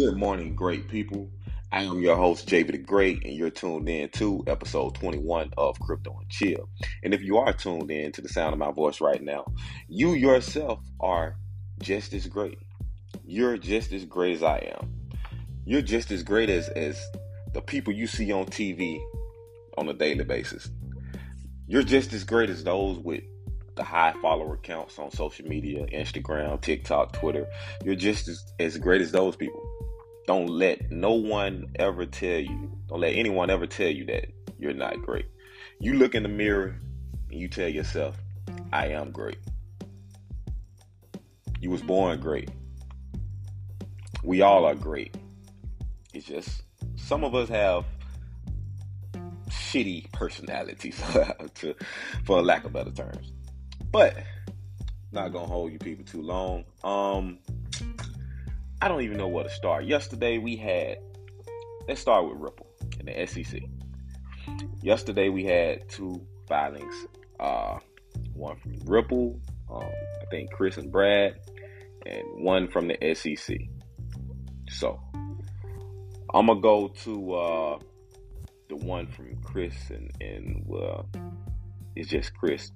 Good morning, great people. I am your host, Javid the Great, and you're tuned in to episode 21 of Crypto and Chill. And if you are tuned in to the sound of my voice right now, you yourself are just as great. You're just as great as I am. You're just as great as, as the people you see on TV on a daily basis. You're just as great as those with the high follower counts on social media, Instagram, TikTok, Twitter. You're just as, as great as those people. Don't let no one ever tell you, don't let anyone ever tell you that you're not great. You look in the mirror and you tell yourself, I am great. You was born great. We all are great. It's just some of us have shitty personalities, to, for lack of better terms. But not gonna hold you people too long. Um, I don't even know where to start. Yesterday we had. Let's start with Ripple and the SEC. Yesterday we had two filings. Uh, one from Ripple, um, I think Chris and Brad, and one from the SEC. So I'm gonna go to uh, the one from Chris and and uh, it's just Chris.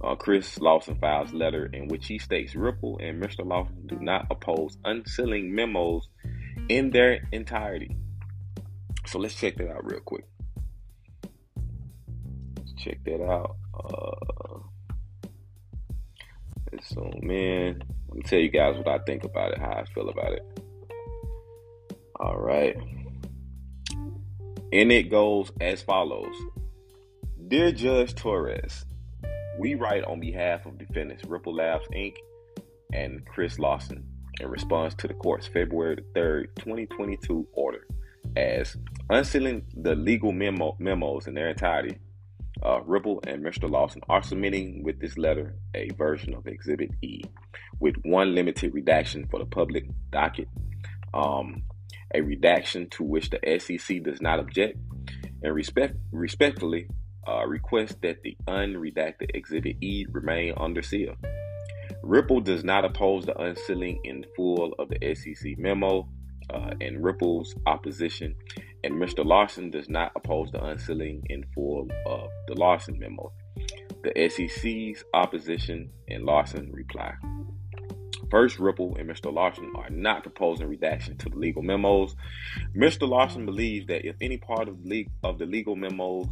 Uh, Chris Larsen files letter in which he states Ripple and Mr. Larsen do not oppose unsealing memos in their entirety. So let's check that out real quick. Let's check that out. Uh, let's zoom in. Let me tell you guys what I think about it, how I feel about it. All right. And it goes as follows Dear Judge Torres, we write on behalf of defendants Ripple Labs Inc. and Chris Larsen in response to the court's February 3rd, 2022 order as unsealing the legal memo- memos in their entirety. Uh, Ripple and Mr. Larsen are submitting with this letter a version of Exhibit E with one limited redaction for the public docket, um, a redaction to which the SEC does not object, and respect, respectfully uh, request that the unredacted Exhibit E remain under seal. Ripple does not oppose the unsealing in full of the SEC memo uh, and Ripple's opposition, and Mr. Larsen does not oppose the unsealing in full of the Larsen memo. The SEC's opposition and Larsen reply. First, Ripple and Mr. Larsen are not proposing redaction to the legal memos. Mr. Larsen believes that if any part of the legal memos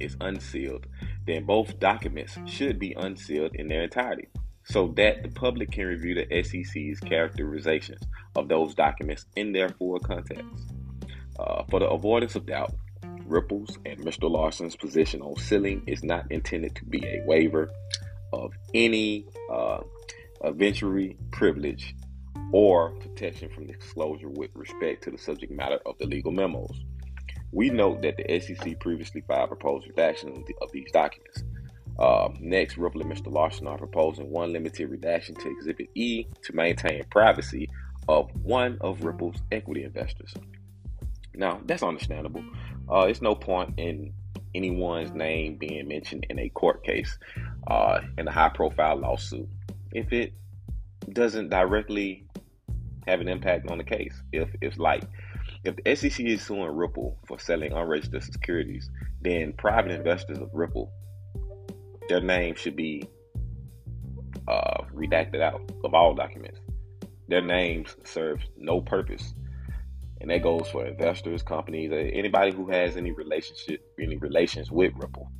is unsealed, then both documents should be unsealed in their entirety so that the public can review the SEC's characterizations of those documents in their full context. Uh, for the avoidance of doubt, Ripple's and Mr. Larsen's position on sealing is not intended to be a waiver of any uh, evidentiary privilege or protection from disclosure with respect to the subject matter of the legal memos. We note that the SEC previously filed proposed redaction of these documents. Uh, next, Ripple and Mr. Larsen are proposing one limited redaction to Exhibit E to maintain privacy of one of Ripple's equity investors. Now, that's understandable. Uh, it's no point in anyone's name being mentioned in a court case uh, in a high profile lawsuit if it doesn't directly have an impact on the case. If it's like if the SEC is suing Ripple for selling unregistered securities, then private investors of Ripple, their name should be uh, redacted out of all documents. Their names serve no purpose, and that goes for investors, companies, uh, anybody who has any relationship, any relations with Ripple,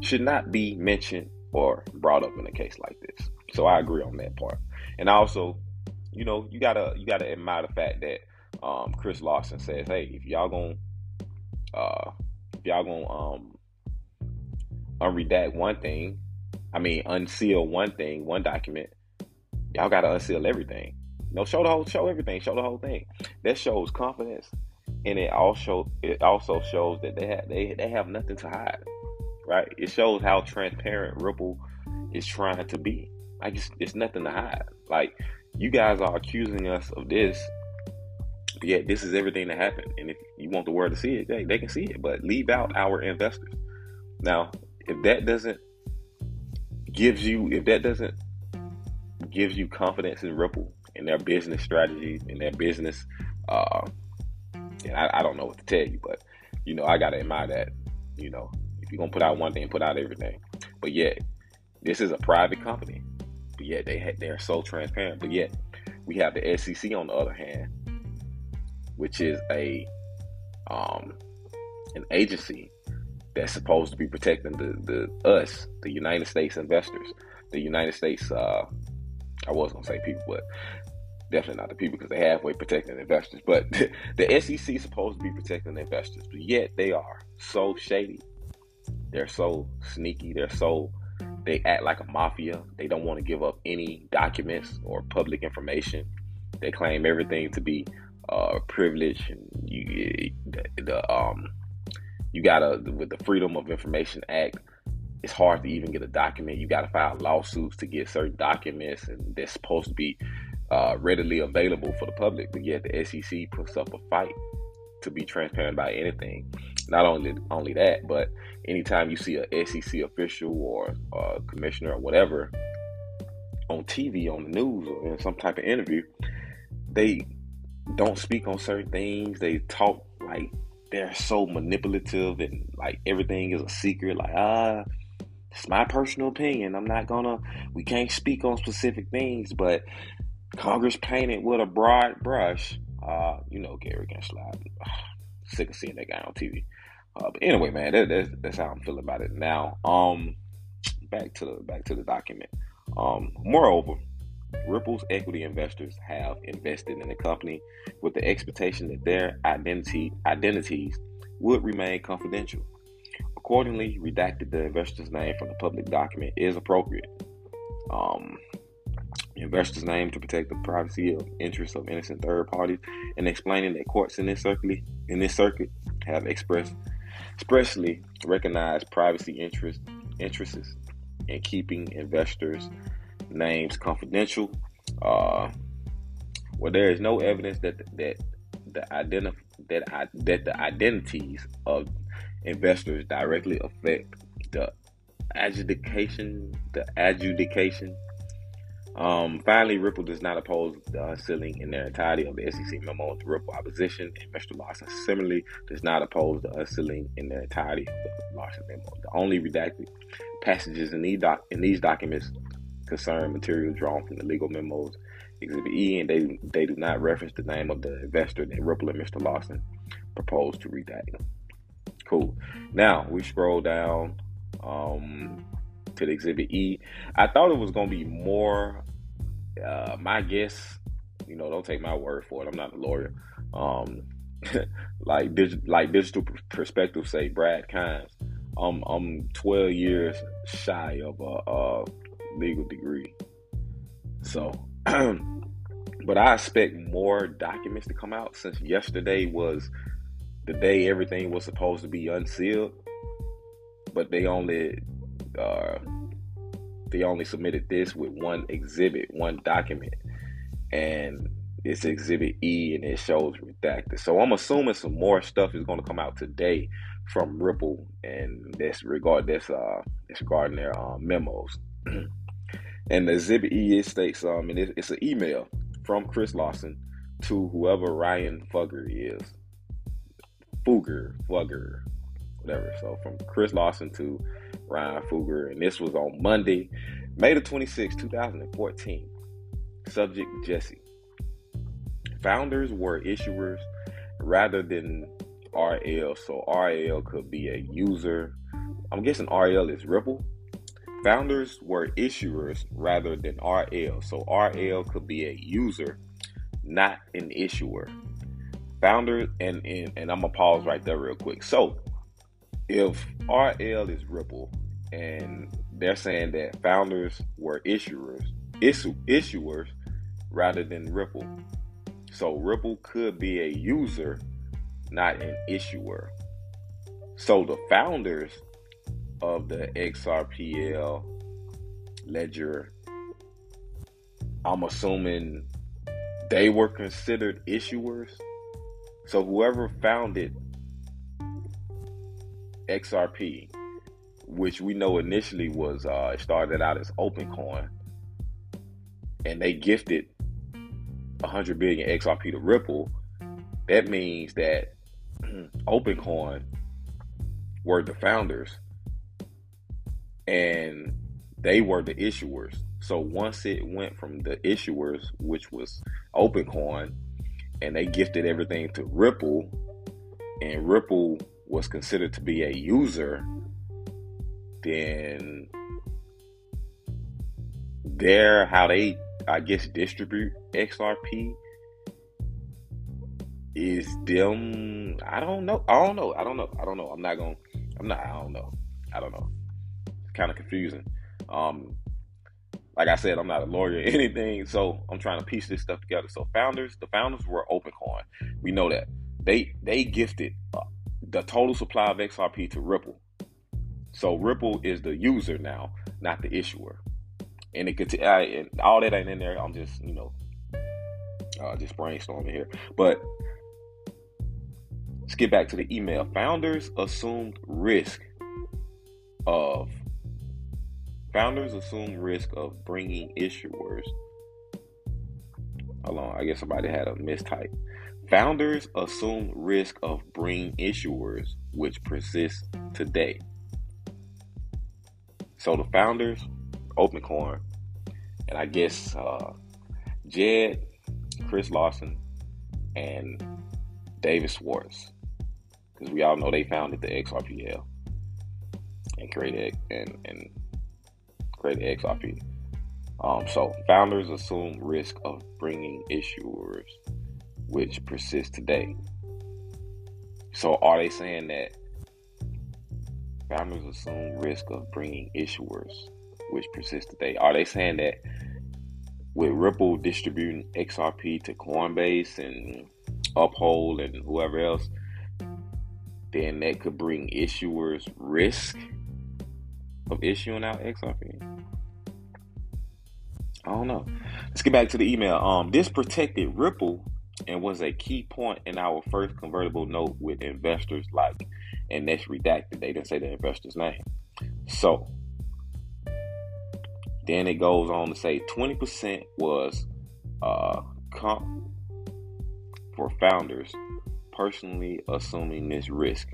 should not be mentioned or brought up in a case like this. So I agree on that part, and also, you know, you gotta you gotta admire the fact that um, Chris Larsen says, "Hey, if y'all gonna uh, if y'all gonna um, unredact one thing, I mean unseal one thing, one document, y'all gotta unseal everything. no, show the whole, show everything, show the whole thing. That shows confidence, and it also it also shows that they have they they have nothing to hide, right? It shows how transparent Ripple is trying to be. Like it's, it's nothing to hide. Like you guys are accusing us of this yeah, this is everything that happened. And if you want the world to see it, they, they can see it, but leave out our investors. Now, if that doesn't gives you, if that doesn't gives you confidence in Ripple and their business strategy and their business Uh, and I, I don't know what to tell you, but you know, I gotta admire that. You know, if you're gonna put out one thing, put out everything. But yet, this is a private company. But yet they ha- they're so transparent. But yet, we have the SEC on the other hand, which is a um, an agency that's supposed to be protecting the, the us, the United States investors, the United States. Uh, I was gonna say people, but definitely not the people because they're halfway protecting investors. But the SEC is supposed to be protecting the investors, but yet they are so shady. They're so sneaky. They're so they act like a mafia. They don't want to give up any documents or public information. They claim everything to be uh, privilege, and you, the, the um, you gotta with the Freedom of Information Act. It's hard to even get a document. You got to file lawsuits to get certain documents, and they're supposed to be uh, readily available for the public. But yet the SEC puts up a fight to be transparent about anything. Not only only that, but anytime you see a SEC official or a commissioner or whatever on TV, on the news, or in some type of interview, they don't speak on certain things. They talk like they're so manipulative and like everything is a secret. Like ah, it's my personal opinion. I'm not gonna. We can't speak on specific things, but Congress painted with a broad brush. Uh, you know, Gary Gensler. Sick of seeing that guy on TV. Uh, but anyway, man, that, that's, that's how I'm feeling about it now. Um, back to the back to the document. Um, moreover, Ripple's equity investors have invested in the company with the expectation that their identity identities would remain confidential. Accordingly, redacted the investor's name from the public document is appropriate. Um, investors' name to protect the privacy of interests of innocent third parties, and explaining that courts in this circuit in this circuit have expressed expressly recognized privacy interest interests in keeping investors' names confidential. Uh, well, there is no evidence that that the identif- that I, that the identities of investors directly affect the adjudication the adjudication um, finally, Ripple does not oppose the unsealing in their entirety of the SEC memo to Ripple opposition, and Mr. Larsen similarly does not oppose the unsealing in their entirety of the Larsen memo. The only redacted passages in these, doc- in these documents concern material drawn from the legal memos Exhibit E, and they they do not reference the name of the investor that Ripple and Mr. Larsen proposed to redact. Cool. Now we scroll down. Um, to the exhibit E. I thought it was going to be more. Uh, my guess, you know, don't take my word for it. I'm not a lawyer. Um, like dig- like digital perspective say Brad Kimes. Um, I'm 12 years shy of a legal degree. So, but I expect more documents to come out since yesterday was the day everything was supposed to be unsealed. But they only uh, they only submitted this with one exhibit, one document, and it's Exhibit E, and it shows redacted. So I'm assuming some more stuff is going to come out today from Ripple, and this regard this uh this regarding their uh, memos. and the Exhibit E it states um, and it, it's an email from Chris Larsen to whoever Ryan Fugger is, Fugger, Fugger, whatever. So from Chris Larsen to Ryan Fugger, and this was on Monday, May the 26th, 2014. Subject Jesse. Founders were issuers rather than RL, so RL could be a user. I'm guessing RL is Ripple. Founders were issuers rather than RL, so RL could be a user, not an issuer. Founders, and, and, and I'm gonna pause right there real quick. So if RL is Ripple and they're saying that founders were issuers, issue, issuers rather than Ripple. So Ripple could be a user, not an issuer. So the founders of the XRPL ledger, I'm assuming they were considered issuers. So whoever founded XRP, which we know initially was uh, it started out as OpenCoin, and they gifted 100 billion XRP to Ripple. that means that OpenCoin were the founders and they were the issuers. So once it went from the issuers, which was OpenCoin, and they gifted everything to Ripple, and Ripple was considered to be a user, then there how they I guess distribute XRP is them I don't know. I don't know. I don't know. I don't know. I'm not going to I'm not I don't know. I don't know. Kind of confusing. Um like I said, I'm not a lawyer or anything, so I'm trying to piece this stuff together. So founders, the founders were OpenCoin. We know that they they gifted uh, the total supply of XRP to Ripple. So Ripple is the user now, not the issuer. And it could, and all that ain't in there. I'm just, you know, uh, just brainstorming here. But let's get back to the email. Founders assumed risk of founders assume risk of bringing issuers. Hold on, I guess somebody had a mistype. Founders assume risk of bringing issuers, which persists today. So the founders, OpenCoin, and I guess uh, Jed, Chris Larsen, and David Schwartz, because we all know they founded the XRPL and created and and created XRP. Um, so founders assume risk of bringing issuers, which persists today. So are they saying that founders assume risk of bringing issuers, which persists today? Are they saying that with Ripple distributing XRP to Coinbase and Uphold and whoever else, then that could bring issuers risk of issuing out XRP? I don't know. Let's get back to the email. Um, this protected Ripple and was a key point in our first convertible note with investors like, and that's redacted. They didn't say the investor's name. So then it goes on to say 20% was uh, comp for founders personally assuming this risk.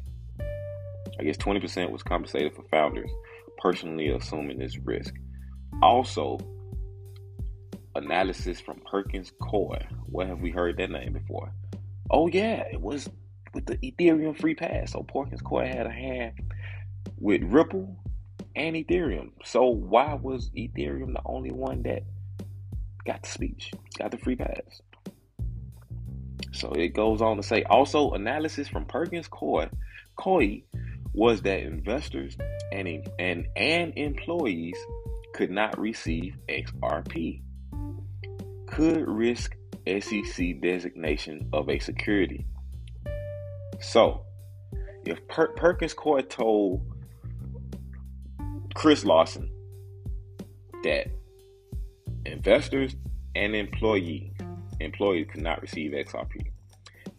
I guess 20% was compensated for founders personally assuming this risk. Also, analysis from Perkins Coie. Where have we heard that name before? Oh yeah, it was with the Ethereum free pass. So Perkins Coie had a hand with Ripple and Ethereum. So why was Ethereum the only one that got the speech, got the free pass? So it goes on to say also analysis from Perkins Coie, Coie was that investors and, and, and employees could not receive XRP, could risk SEC designation of a security. So, if per- Perkins Coie told Chris Larsen that investors and employee employees could not receive XRP,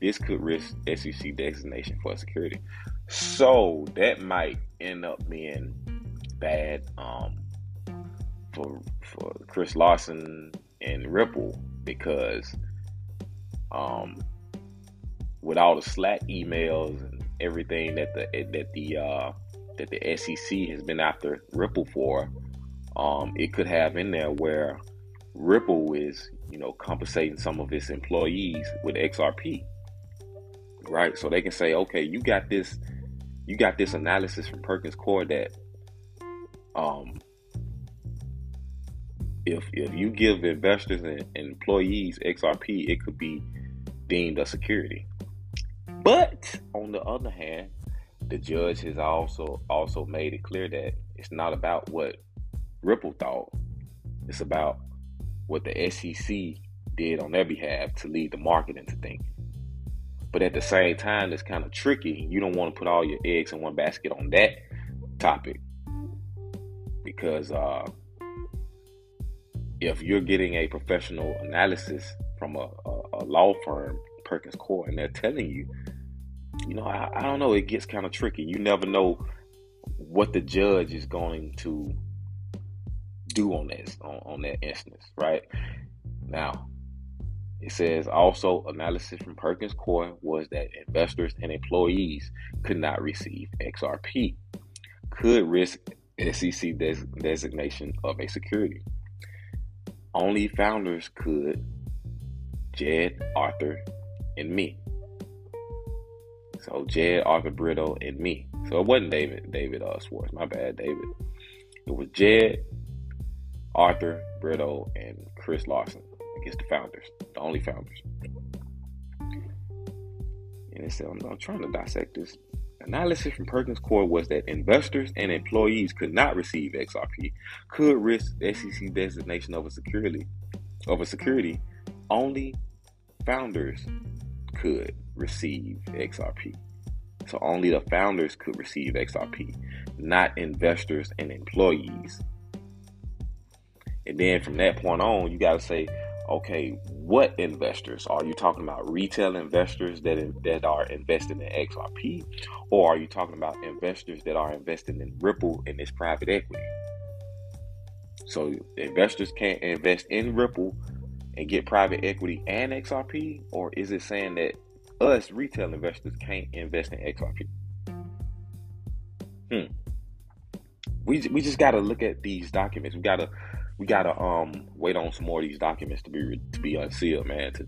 this could risk SEC designation for a security. So that might end up being bad um, for for Chris Larsen and Ripple because um, with all the Slack emails and everything that the that the uh, that the SEC has been after Ripple for, um, it could have in there where Ripple is you know compensating some of its employees with XRP, right? So they can say, okay, you got this you got this analysis from Perkins Coie that um, if if you give investors and, employees XRP, it could be deemed a security. But on the other hand, the judge has also also made it clear that it's not about what Ripple thought. It's about what the SEC did on their behalf to lead the market into thinking. But at the same time, it's kind of tricky. You don't want to put all your eggs in one basket on that topic because uh, if you're getting a professional analysis from a, a, a law firm, Perkins Coie, and they're telling you, you know, I, I don't know, it gets kind of tricky. You never know what the judge is going to do on this on, on that instance, right? Now, It says also analysis from Perkins Coie was that investors and employees could not receive XRP, could risk SEC des- designation of a security. Only founders could, Jed, Arthur, and me. So Jed, Arthur Britto, and me. So it wasn't David, David uh, Schwartz. My bad, David. It was Jed, Arthur, Britto, and Chris Larsen. I guess the founders, the only founders. And it said, I'm, I'm trying to dissect this. Analysis from Perkins Coie was that investors and employees could not receive XRP, could risk SEC designation of a security of a security. Only founders could receive XRP. So only the founders could receive XRP, not investors and employees. And then from that point on, you got to say, okay, what investors are you talking about? Retail investors that that are investing in XRP, or are you talking about investors that are investing in Ripple and its private equity? So investors can't invest in Ripple and get private equity and XRP, or is it saying that us retail investors can't invest in XRP? Hmm. We we just got to look at these documents. We got to we gotta um wait on some more of these documents to be to be unsealed, man, to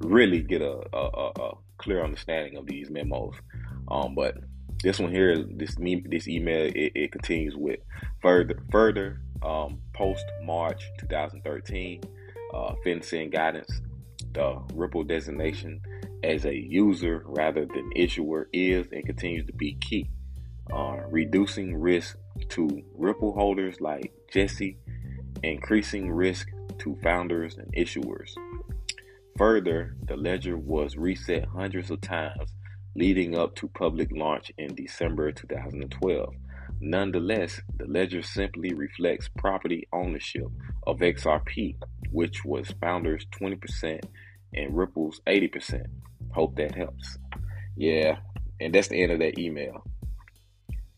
really get a, a, a clear understanding of these memos. Um, but this one here, this this email, it, it continues with further further um, post March 2013 uh, FinCEN guidance. The Ripple designation as a user rather than issuer is and continues to be key. Uh, reducing risk to Ripple holders like Jesse increasing risk to founders and issuers. Further, the ledger was reset hundreds of times leading up to public launch in December 2012. Nonetheless, the ledger simply reflects property ownership of XRP, which was founders 20% and Ripple's 80%. Hope that helps. Yeah, and that's the end of that email.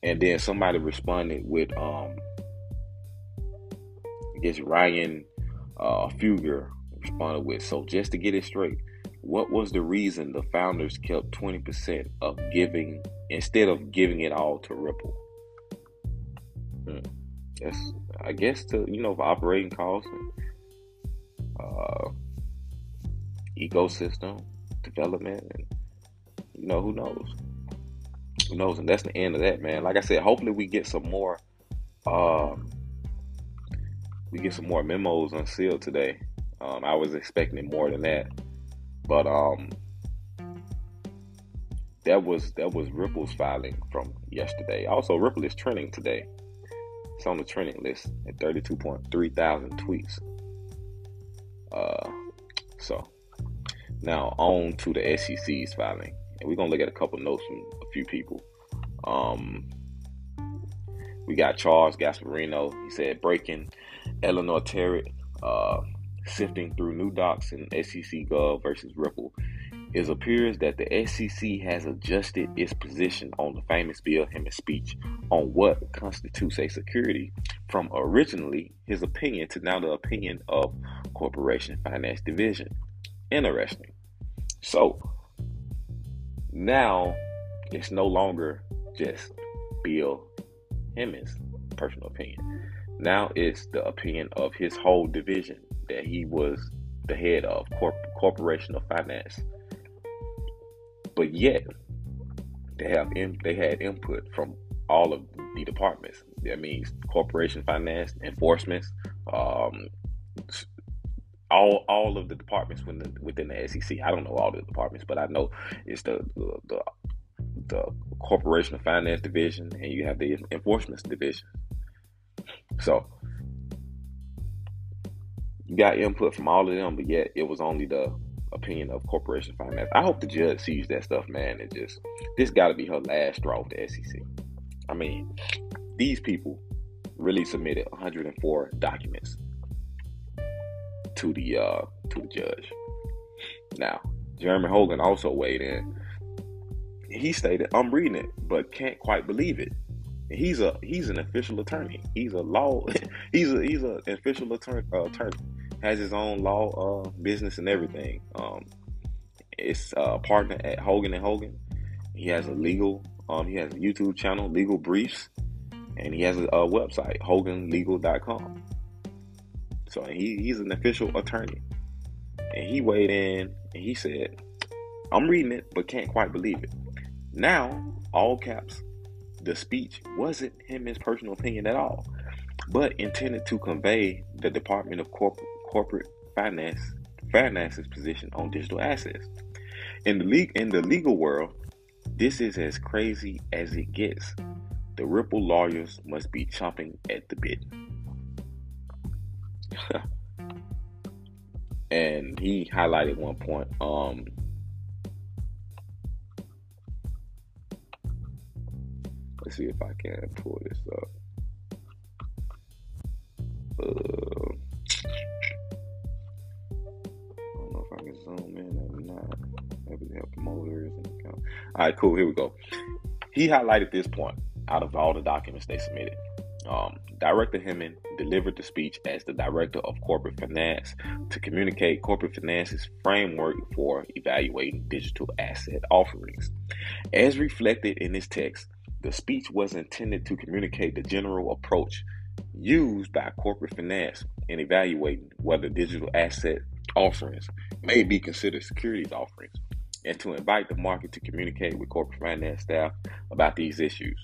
And then somebody responded with um guess Ryan uh, Fugger responded with, "So just to get it straight, what was the reason the founders kept twenty percent of giving instead of giving it all to Ripple?" Hmm. That's, I guess, to you know, for operating costs and uh, ecosystem development, and you know, who knows, who knows, and that's the end of that, man. Like I said, hopefully we get some more. Um, we get some more memos unsealed today. Um, I was expecting more than that, but um, that was that was Ripple's filing from yesterday. Also, Ripple is trending today. It's on the trending list at 32.3 thousand tweets. Uh, so now on to the SEC's filing, and we're gonna look at a couple notes from a few people. Um, we got Charles Gasparino. He said breaking Eleanor Terrett uh, sifting through new docs in SEC Gov versus Ripple. It appears that the SEC has adjusted its position on the famous Bill Hinman's speech on what constitutes a security from originally his opinion to now the opinion of Corporation Finance Division. Interesting. So now it's no longer just Bill Hinman's personal opinion. Now it's the opinion of his whole division that he was the head of corp- corporation of finance. But yet they have in, they had input from all of the departments. That means corporation finance, enforcement, um, all all of the departments within the, within the SEC. I don't know all the departments, but I know it's the the, the, the corporation of finance division, and you have the enforcement division. So you got input from all of them, but yet it was only the opinion of corporation finance. I hope the judge sees that stuff, man. And just this got to be her last straw with the SEC. I mean, these people really submitted 104 documents to the uh, to the judge. Now, Jeremy Hogan also weighed in. He stated, "I'm reading it, but can't quite believe it. He's a he's an official attorney. He's a law. he's a he's an official attorney. Uh, attorney has his own law uh, business and everything. Um, it's a partner at Hogan and Hogan. He has a legal. Um, he has a YouTube channel, Legal Briefs, and he has a, a website, HoganLegal.com. So he, he's an official attorney, and he weighed in and he said, "I'm reading it, but can't quite believe it." Now, all caps, the speech wasn't him his personal opinion at all, but intended to convey the Department of Corp- Corporate Finance finance's position on digital assets. In the league in the legal world, this is as crazy as it gets. The Ripple lawyers must be chomping at the bit. and he highlighted one point. Um, Let's see if I can pull this up. Uh, I don't know if I can zoom in or not. Maybe they have promoters and. All right, cool. Here we go. He highlighted this point out of all the documents they submitted. Um, Director Hinman delivered the speech as the Director of Corporate Finance to communicate corporate finance's framework for evaluating digital asset offerings. As reflected in this text, the speech was intended to communicate the general approach used by corporate finance in evaluating whether digital asset offerings may be considered securities offerings and to invite the market to communicate with corporate finance staff about these issues.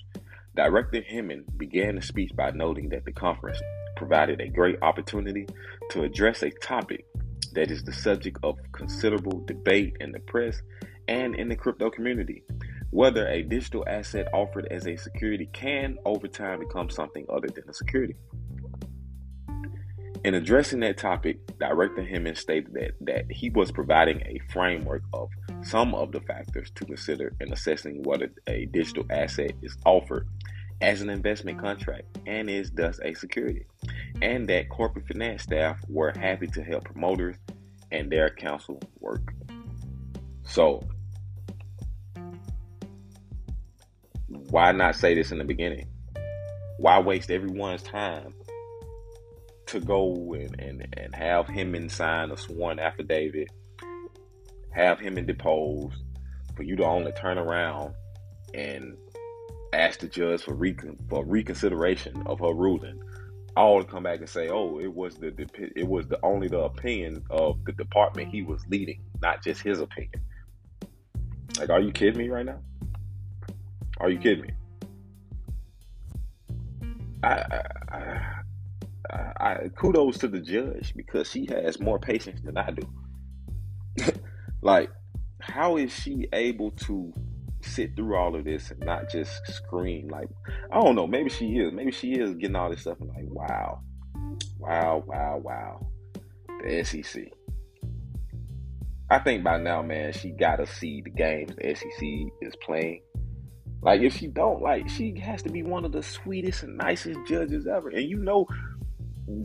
Director Hinman began the speech by noting that the conference provided a great opportunity to address a topic that is the subject of considerable debate in the press and in the crypto community whether a digital asset offered as a security can over time become something other than a security. In addressing that topic, Director Hinman stated that, that he was providing a framework of some of the factors to consider in assessing whether a digital asset is offered as an investment contract and is thus a security, and that corporate finance staff were happy to help promoters and their counsel work. So, Why not say this in the beginning? Why waste everyone's time to go and, and, and have Hinman sign a sworn affidavit, have Hinman deposed, for you to only turn around and ask the judge for, recon, for reconsideration of her ruling, all to come back and say, "Oh, it was the it was the only the opinion of the department he was leading, not just his opinion." Like, are you kidding me right now? Are you kidding me? I, I, I, I, kudos to the judge because she has more patience than I do. like, how is she able to sit through all of this and not just scream? Like, I don't know. Maybe she is. Maybe she is getting all this stuff and like, wow, wow, wow, wow. The SEC. I think by now, man, she got to see the games the SEC is playing like if she don't, like she has to be one of the sweetest and nicest judges ever. And you know,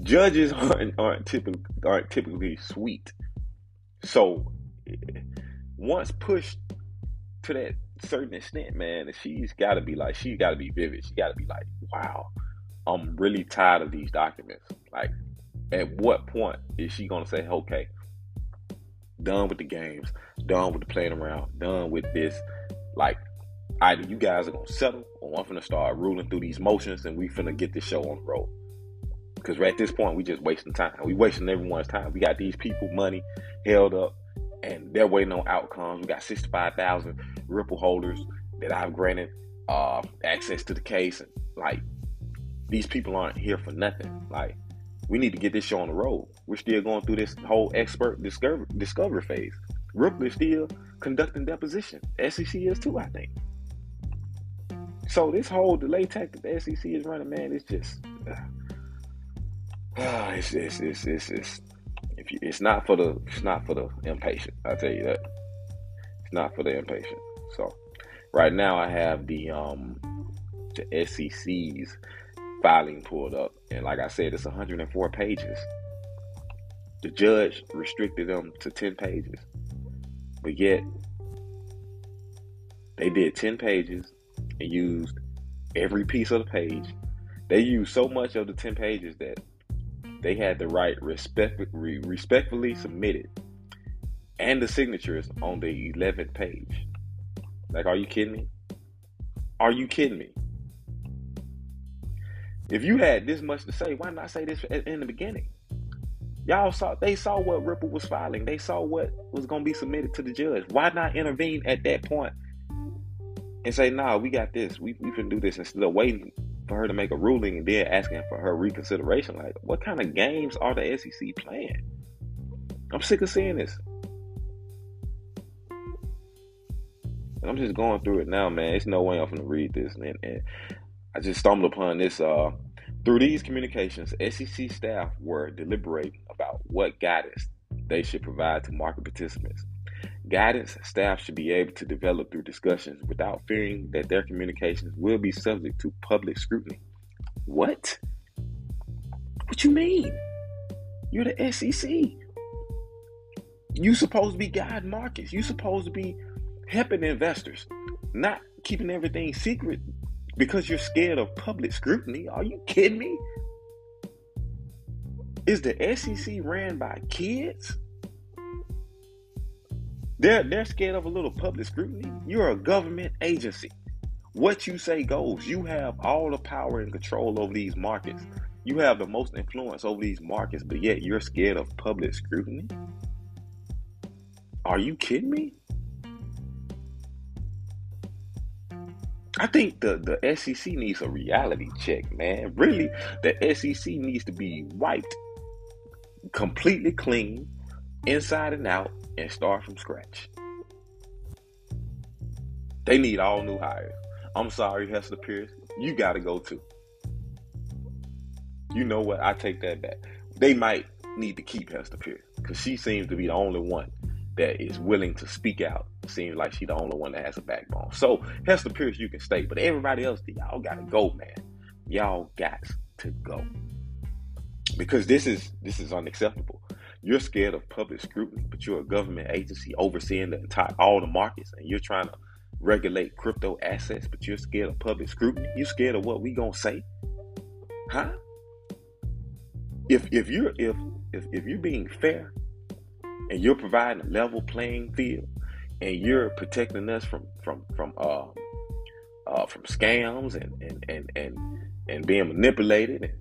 judges aren't aren't typically aren't typically sweet. So once pushed to that certain extent, man, she's got to be like she's got to be vivid. She got to be like, wow, I'm really tired of these documents. Like, at what point is she gonna say, okay, done with the games, done with the playing around, done with this? Like, either you guys are gonna settle or I'm gonna start ruling through these motions and we finna get this show on the road. Because at this point, we just wasting time. We wasting everyone's time. We got these people money held up, and they're waiting on outcomes. We got 65,000 Ripple holders that I've granted uh, access to the case, and like these people aren't here for nothing. Like we need to get this show on the road. We're still going through this whole expert discover discovery phase. Ripple is still conducting deposition. SEC is too, I think. So this whole delay tactic the SEC is running, man, it's just uh, it's, it's, it's it's it's if you, it's not for the it's not for the impatient. I tell you that it's not for the impatient. So right now I have the um the SEC's filing pulled up, and like I said, it's 104 pages. The judge restricted them to 10 pages, but yet they did 10 pages and used every piece of the page. They used so much of the 10 pages that they had the right respect, respectfully submitted and the signatures on the 11th page. Like, are you kidding me? Are you kidding me? If you had this much to say, why not say this in the beginning? Y'all saw they saw what Ripple was filing. They saw what was going to be submitted to the judge. Why not intervene at that point and say, "Nah, we got this. We we can do this," instead of waiting for her to make a ruling and then asking for her reconsideration? Like, what kind of games are the SEC playing? I'm sick of seeing this. And I'm just going through it now, man. It's no way I'm gonna read this, and, and I just stumbled upon this. Uh, through these communications, SEC staff were deliberating about what guidance they should provide to market participants. Guidance staff should be able to develop through discussions without fearing that their communications will be subject to public scrutiny. What? What you mean? You're the SEC. You supposed to be guiding markets. You supposed to be helping investors, not keeping everything secret because you're scared of public scrutiny. Are you kidding me? Is the SEC ran by kids? They're they're scared of a little public scrutiny. You're a government agency. What you say goes. You have all the power and control over these markets. You have the most influence over these markets, but yet you're scared of public scrutiny? Are you kidding me? I think the, the SEC needs a reality check, man. Really, the SEC needs to be wiped completely clean, inside and out, and start from scratch. They need all new hires. I'm sorry, Hester Peirce. You got to go too. You know what? I take that back. They might need to keep Hester Peirce because she seems to be the only one that is willing to speak out. Seems like she's the only one that has a backbone. So Hester Peirce, you can stay, but everybody else, y'all gotta go, man. Y'all got to go because this is this is unacceptable. You're scared of public scrutiny, but you're a government agency overseeing the entire all the markets, and you're trying to regulate crypto assets, but you're scared of public scrutiny. You're scared of what we gonna say, huh? If if you're if if, if you're being fair and you're providing a level playing field and you're protecting us from from from uh, uh from scams and and and and, and being manipulated and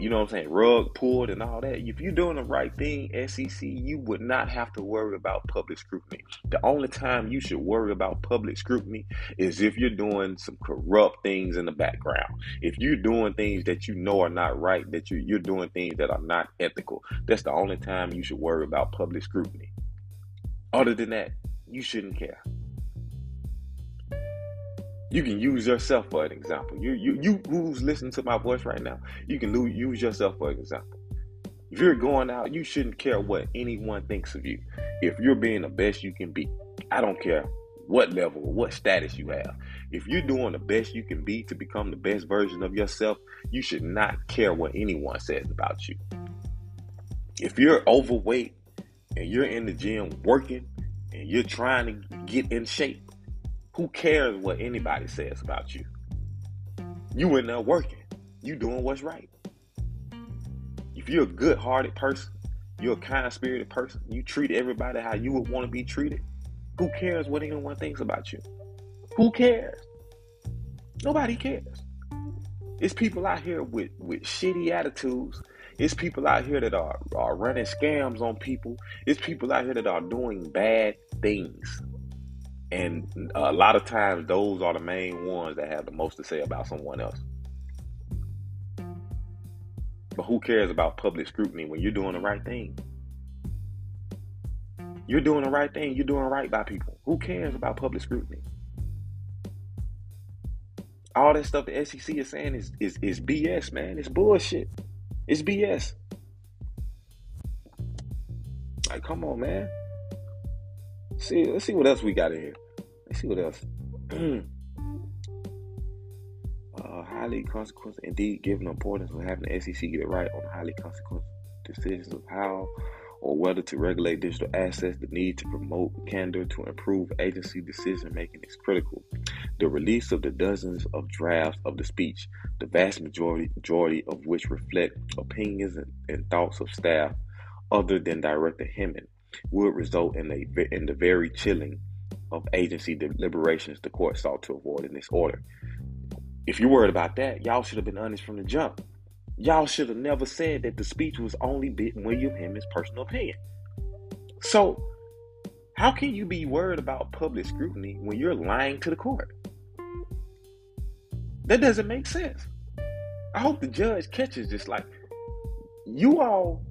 you know what I'm saying, rug pulled and all that. If you're doing the right thing, SEC, you would not have to worry about public scrutiny. The only time you should worry about public scrutiny is if you're doing some corrupt things in the background. If you're doing things that you know are not right, that you, you're doing things that are not ethical, that's the only time you should worry about public scrutiny. Other than that, you shouldn't care. You can use yourself for an example. You, you, you who's listening to my voice right now, you can use yourself for an example. If you're going out, you shouldn't care what anyone thinks of you. If you're being the best you can be, I don't care what level or what status you have. If you're doing the best you can be to become the best version of yourself, you should not care what anyone says about you. If you're overweight and you're in the gym working and you're trying to get in shape, who cares what anybody says about you? You in there working. You doing what's right. If you're a good hearted person, you're a kind spirited person, you treat everybody how you would want to be treated, who cares what anyone thinks about you? Who cares? Nobody cares. It's people out here with, with shitty attitudes. It's people out here that are, are running scams on people. It's people out here that are doing bad things. And uh, a lot of times, those are the main ones that have the most to say about someone else. But who cares about public scrutiny when you're doing the right thing? You're doing the right thing. You're doing right by people. Who cares about public scrutiny? All that stuff the SEC is saying is, is, is BS, man. It's bullshit. It's BS. Like, come on, man. See, let's see what else we got in here. Let's see what else. uh, highly consequential, indeed, given importance of having the SEC get it right on highly consequential decisions of how or whether to regulate digital assets, the need to promote candor to improve agency decision making is critical. The release of the dozens of drafts of the speech, the vast majority, majority of which reflect opinions and, and thoughts of staff other than Director Hinman, would result in, a, in the very chilling of agency deliberations the court sought to avoid in this order. If you're worried about that, y'all should have been honest from the jump. Y'all should have never said that the speech was only William Hinman's personal opinion. So, how can you be worried about public scrutiny when you're lying to the court? That doesn't make sense. I hope the judge catches this. Like, you all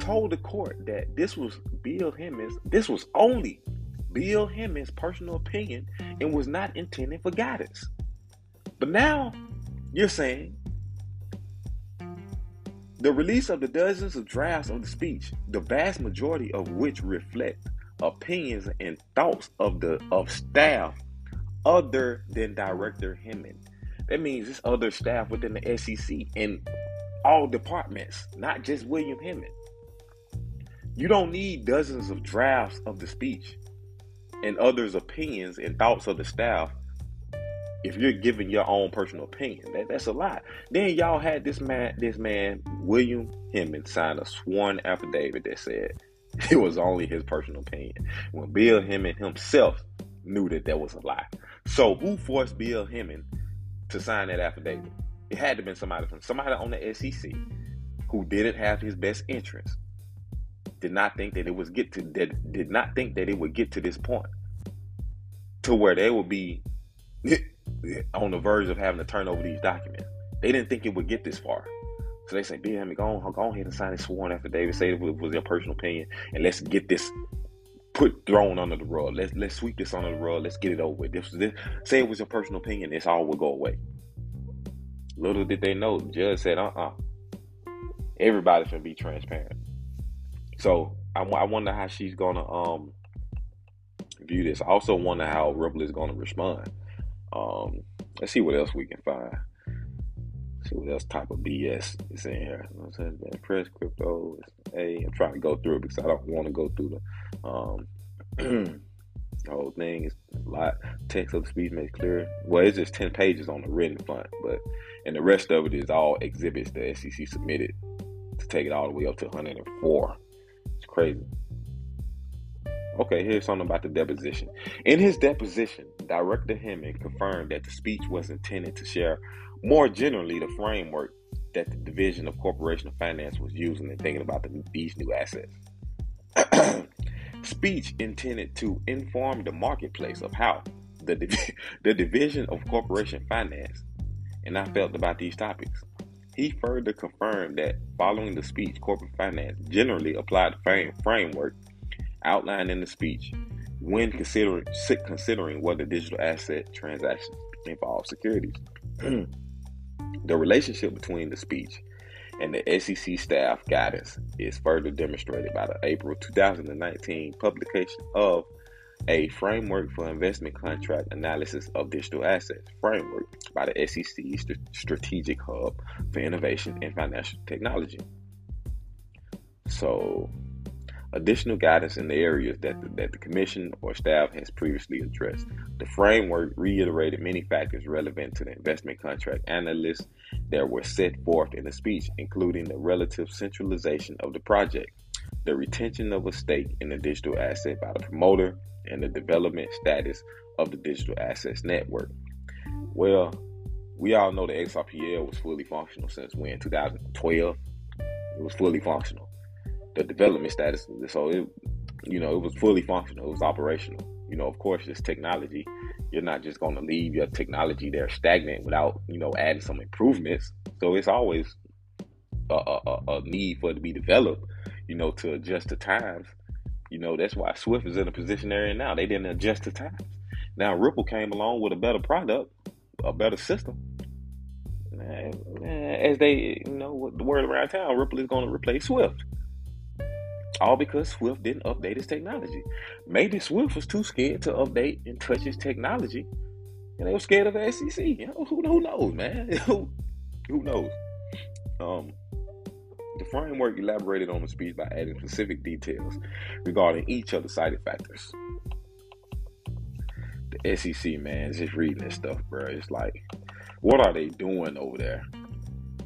told the court that this was Bill Hinman's, this was only Bill Hinman's personal opinion and was not intended for guidance. But now you're saying the release of the dozens of drafts of the speech, the vast majority of which reflect opinions and thoughts of the of staff other than Director Hinman. That means it's other staff within the SEC and all departments, not just William Hinman. You don't need dozens of drafts of the speech and others' opinions and thoughts of the staff if you're giving your own personal opinion. That, that's a lot. Then y'all had this man, this man, William Hinman, sign a sworn affidavit that said it was only his personal opinion. When Bill Hinman himself knew that that was a lie. So who forced Bill Hinman to sign that affidavit? It had to have been somebody from somebody on the SEC who didn't have his best interest. Did not think that it was get to that did not think that it would get to this point to where they would be on the verge of having to turn over these documents. They didn't think it would get this far. So they say, BM, go on, go ahead and sign this sworn affidavit. Say it was their personal opinion, and let's get this put thrown under the rug. Let's let's sweep this under the rug. Let's get it over with. This, this say it was your personal opinion. This all will go away. Little did they know, the judge said, uh uh-uh. uh. Everybody should be transparent. So I, I wonder how she's gonna um view this. I also wonder how Ripple is gonna respond. Um, let's see what else we can find. See what else type of BS is in here. You know I'm saying? Press crypto. Hey, I'm trying to go through it because I don't want to go through the um the whole thing. It's a lot text of the speech makes clear. Well, it's just ten pages on the written front, but and the rest of it is all exhibits the SEC submitted to take it all the way up to 104. Crazy. Okay, here's something about the deposition. In his deposition, Director Hinman confirmed that the speech was intended to share more generally the framework that the Division of Corporation of Finance was using in thinking about the, these new assets. speech intended to inform the marketplace of how the, the Division of Corporation Finance and I felt about these topics. He further confirmed that following the speech, corporate finance generally applied the framework outlined in the speech when considering considering whether digital asset transactions involve securities. the relationship between the speech and the SEC staff guidance is further demonstrated by the April 2019 publication of a framework for investment contract analysis of digital assets framework by the SEC Strategic Hub for Innovation and Financial Technology. So, additional guidance in the areas that the, that the commission or staff has previously addressed. The framework reiterated many factors relevant to the investment contract analysis that were set forth in the speech, including the relative centralization of the project, the retention of a stake in the digital asset by the promoter, and the development status of the digital assets network. Well, we all know the XRPL was fully functional since when? 2012. It was fully functional the development status. So it, you know, it was fully functional. It was operational. You know, of course, this technology. You're not just going to leave your technology there stagnant without, you know, adding some improvements. So it's always a, a, a need for it to be developed, you know, to adjust to times. You know, that's why Swift is in a position they're in now. They didn't adjust to times. Now Ripple came along with a better product, a better system. As they, you know, what the word around town, Ripple is going to replace Swift. All because Swift didn't update his technology. Maybe Swift was too scared to update and touch his technology. And they were scared of the SEC. You know, who, who knows, man? who, who knows? Um, the framework elaborated on the speech by adding specific details regarding each of the cited factors. The SEC, man, is just reading this stuff, bro. It's like, what are they doing over there?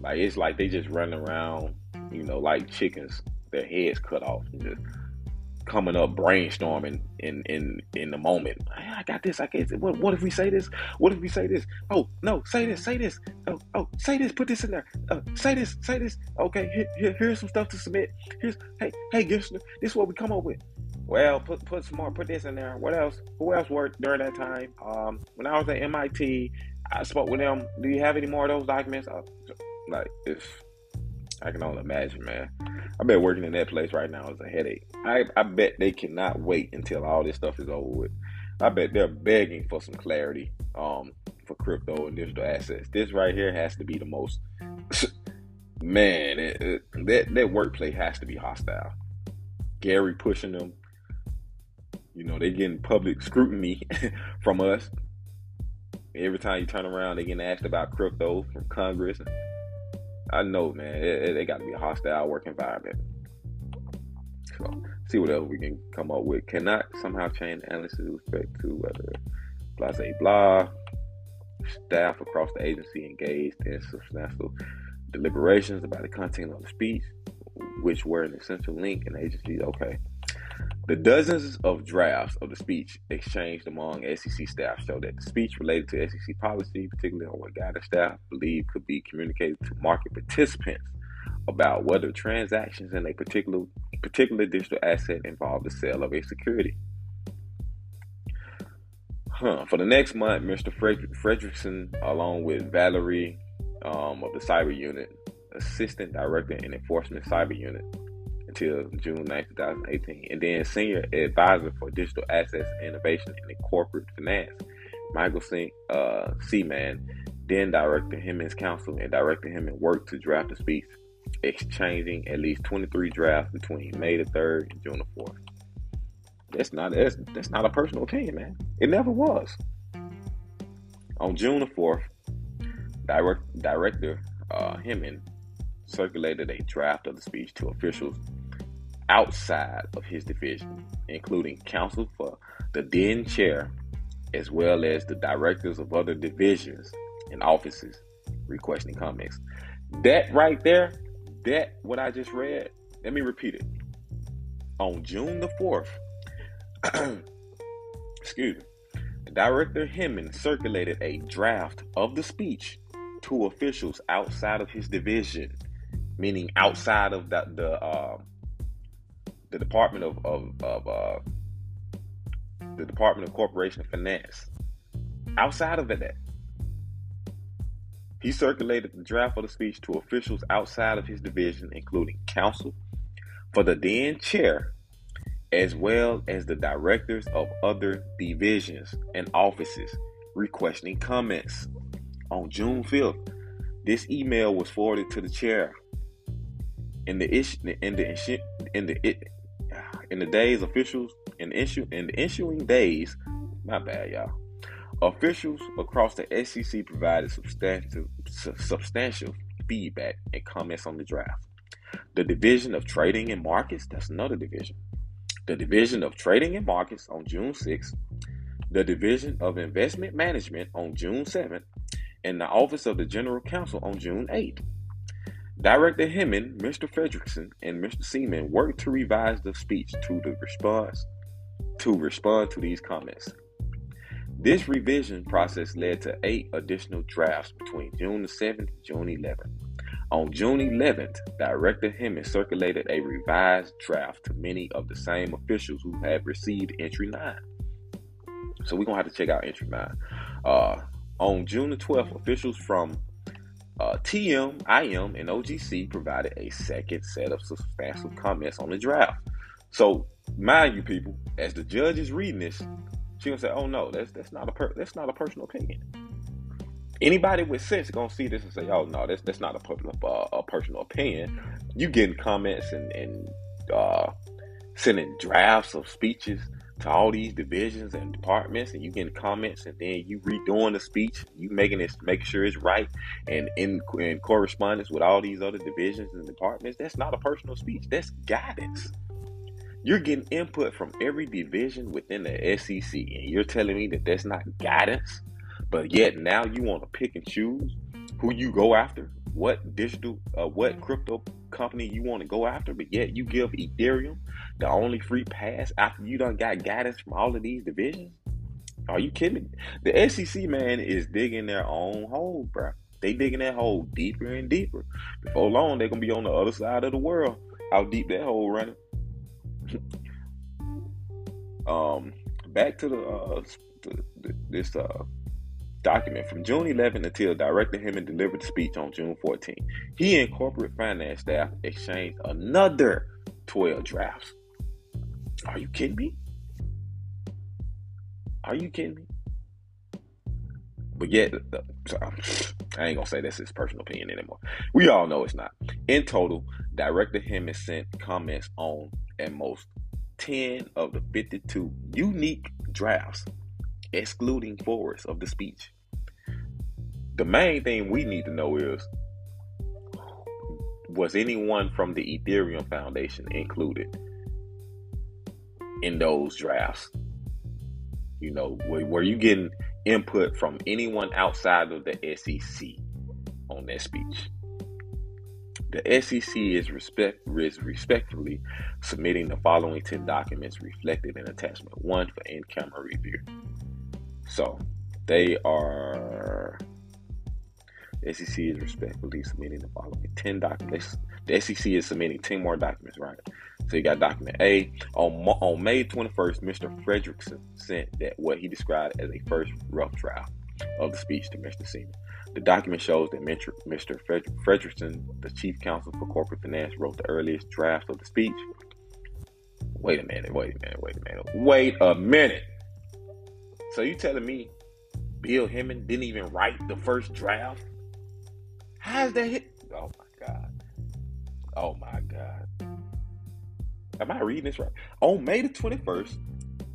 Like, it's like they just running around, you know, like chickens, their heads cut off, just coming up brainstorming in in in the moment. I got this. I get what what if we say this? What if we say this? Oh no, say this, say this. Oh oh, say this. Put this in there. Uh, say this, say this. Okay, here, here, here's some stuff to submit. Here's hey hey, this is what we come up with. Well, put put some more. Put this in there. What else? Who else worked during that time? Um, when I was at MIT, I spoke with them. Do you have any more of those documents? Uh, like it's I can only imagine, man. I bet working in that place right now is a headache. I, I bet they cannot wait until all this stuff is over with. I bet they're begging for some clarity um, for crypto and digital assets. This right here has to be the most man. It, it, that that workplace has to be hostile. Gary pushing them. You know they're getting public scrutiny from us. Every time you turn around, they're getting asked about crypto from Congress. I know, man, it, it, it got to be a hostile work environment. So, see what else we can come up with. Cannot somehow change analysis respect to whether blah, say, blah. Staff across the agency engaged in substantial deliberations about the content of the speech, which were an essential link in the agency. Okay. The dozens of drafts of the speech exchanged among SEC staff show that the speech related to SEC policy, particularly on what guidance staff believe could be communicated to market participants about whether transactions in a particular particular digital asset involve the sale of a security. Huh. For the next month, Mr. Fred- Frederickson, along with Valerie um, of the Cyber Unit, Assistant Director in Enforcement Cyber Unit, until June 9, 2018. And then Senior Advisor for Digital Assets Innovation and Corporate Finance, Michael C. Uh, Seaman, then directed him and his counsel and directed him in work to draft a speech, exchanging at least 23 drafts between May the 3rd and June the 4th. That's not that's, that's not a personal opinion, man. It never was. On June the 4th, direct, director uh, circulated a draft of the speech to officials outside of his division, including counsel for the then chair, as well as the directors of other divisions and offices requesting comments. That right there, that what I just read, let me repeat it. On June the 4th, excuse me, Director Hinman circulated a draft of the speech to officials outside of his division, meaning outside of the, the uh, the Department of of, of uh, the Department of Corporation Finance. Outside of that, he circulated the draft of the speech to officials outside of his division, including counsel for the then chair, as well as the directors of other divisions and offices, requesting comments. On June 5th, this email was forwarded to the chair. In the in the the in the days officials in issue in the issuing days, my bad, y'all. Officials across the SEC provided substantial substantial feedback and comments on the draft. The Division of Trading and Markets, that's another division. The Division of Trading and Markets on June 6th, the Division of Investment Management on June 7th, and the Office of the General Counsel on June 8th. Director Hinman, Mr. Fredrickson, and Mr. Seaman worked to revise the speech to the response to respond to these comments. This revision process led to eight additional drafts between June the 7th and June 11th. On June 11th, Director Hinman circulated a revised draft to many of the same officials who had received Entry 9. So we're going to have to check out Entry 9. Uh, on June the 12th, officials from uh, TM, IM, and OGC provided a second set of substantial comments on the draft. So, mind you, people, as the judge is reading this, she gonna say, "Oh no, that's that's not a per- that's not a personal opinion." Anybody with sense gonna see this and say, "Oh no, that's that's not a, uh, a personal opinion." You getting comments and and uh, sending drafts of speeches to all these divisions and departments and you getting comments and then you redoing the speech, you making it making sure it's right and in in correspondence with all these other divisions and departments, that's not a personal speech. That's guidance. You're getting input from every division within the SEC, and you're telling me that that's not guidance, but yet now you want to pick and choose who you go after, what digital, uh, what crypto company you want to go after, but yet you give Ethereum the only free pass after you done got guidance from all of these divisions? Are you kidding? The SEC man is digging their own hole, bro. They digging that hole deeper and deeper. Before long, they're gonna be on the other side of the world. How deep that hole running? um, back to the, uh, to this uh document from June 11 until directed him and delivered the speech on June 14. He and corporate finance staff exchanged another 12 drafts. Are you kidding me? Are you kidding me? But yet, uh, I ain't gonna say that's his personal opinion anymore. We all know it's not. In total, Director Hinman sent comments on at most 10 of the 52 unique drafts, excluding forwards of the speech. The main thing we need to know is was anyone from the Ethereum Foundation included in those drafts? You know, were, were you getting input from anyone outside of the SEC on that speech? The SEC is respect is respectfully submitting the following 10 documents reflected in attachment 1 for in-camera review. So, they are the SEC is respectfully submitting the following 10 documents. The SEC is submitting 10 more documents, right? So you got document A. On, on May 21st, Mr. Frederickson sent that what he described as a first rough draft of the speech to Mr. Seaman. The document shows that Mr. Frederickson, the chief counsel for corporate finance, wrote the earliest draft of the speech. Wait a minute, wait a minute, wait a minute, wait a minute. So you telling me Bill Hinman didn't even write the first draft? How's that hit? Oh my God. Oh my God. Am I reading this right? On May the 21st,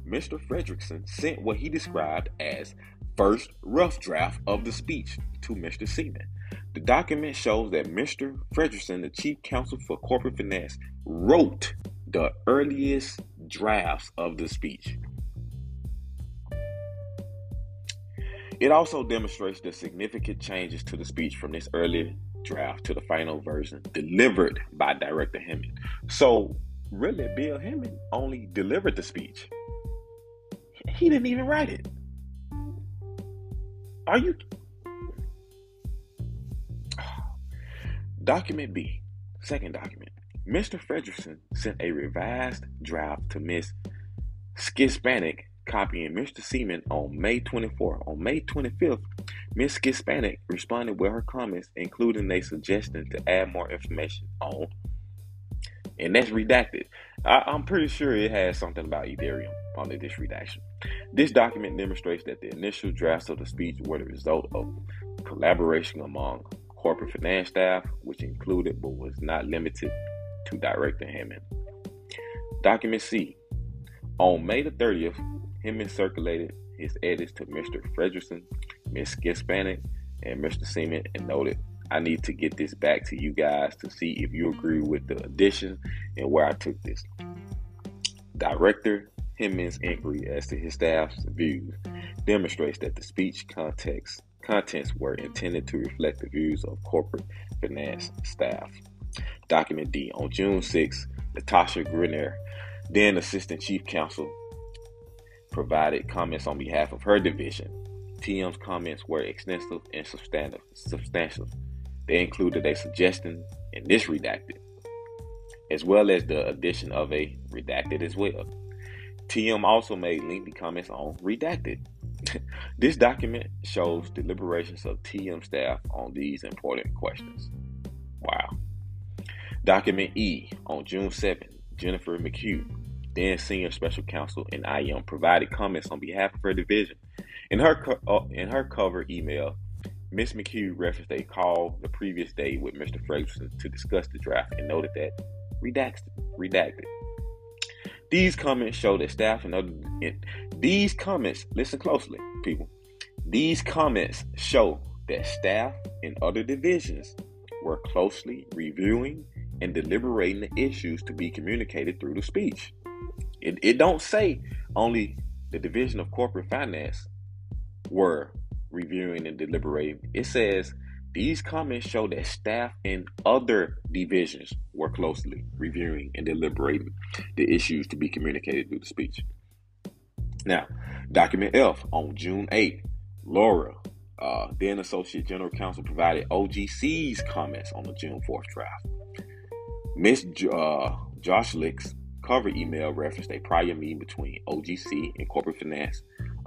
Mr. Frederickson sent what he described as first rough draft of the speech to Mr. Seaman. The document shows that Mr. Frederickson, the chief counsel for corporate finance, wrote the earliest drafts of the speech. It also demonstrates the significant changes to the speech from this early draft to the final version delivered by Director Hinman. So, really, Bill Hinman only delivered the speech. He didn't even write it. Are you? Document B, second document. Mr. Frederickson sent a revised draft to Miss Szczepanik copying Mr. Seaman on May 24. On May 25th, Ms. Szczepanik responded with her comments, including a suggestion to add more information on, and that's redacted. I, am pretty sure it has something about Ethereum under this redaction. This document demonstrates that the initial drafts of the speech were the result of collaboration among corporate finance staff, which included but was not limited to Director Hinman. Document C. On May the 30th, Hinman circulated his edits to Mr. Frederickson, Ms. Szczepanik, and Mr. Seaman and noted, I need to get this back to you guys to see if you agree with the addition and where I took this. Director Hinman's inquiry as to his staff's views demonstrates that the speech context contents were intended to reflect the views of corporate finance staff. Document D. On June 6, Natasha Greiner, then Assistant Chief Counsel provided comments on behalf of her division. TM's comments were extensive and substantive. substantial. They included a suggestion in this redacted, as well as the addition of a redacted as well. TM also made lengthy comments on redacted. this document shows deliberations of TM staff on these important questions. Wow. Document E on June 7, Jennifer McHugh then senior special counsel in IM, provided comments on behalf of her division. In her co- uh, in her cover email, Ms. McHugh referenced a call the previous day with Mr. Ferguson to discuss the draft and noted that redacted. redacted. These comments show that staff and other these comments, listen closely, people. These comments show that staff in other divisions were closely reviewing and deliberating the issues to be communicated through the speech. It, it don't say only the division of corporate finance were reviewing and deliberating. It says these comments show that staff in other divisions were closely reviewing and deliberating the issues to be communicated through the speech. Now, document F on June 8th, Laura, uh, then Associate General Counsel, provided OGC's comments on the June 4th draft. Ms. J- uh, Jarsulic's cover email referenced a prior meeting between OGC and Corporate Finance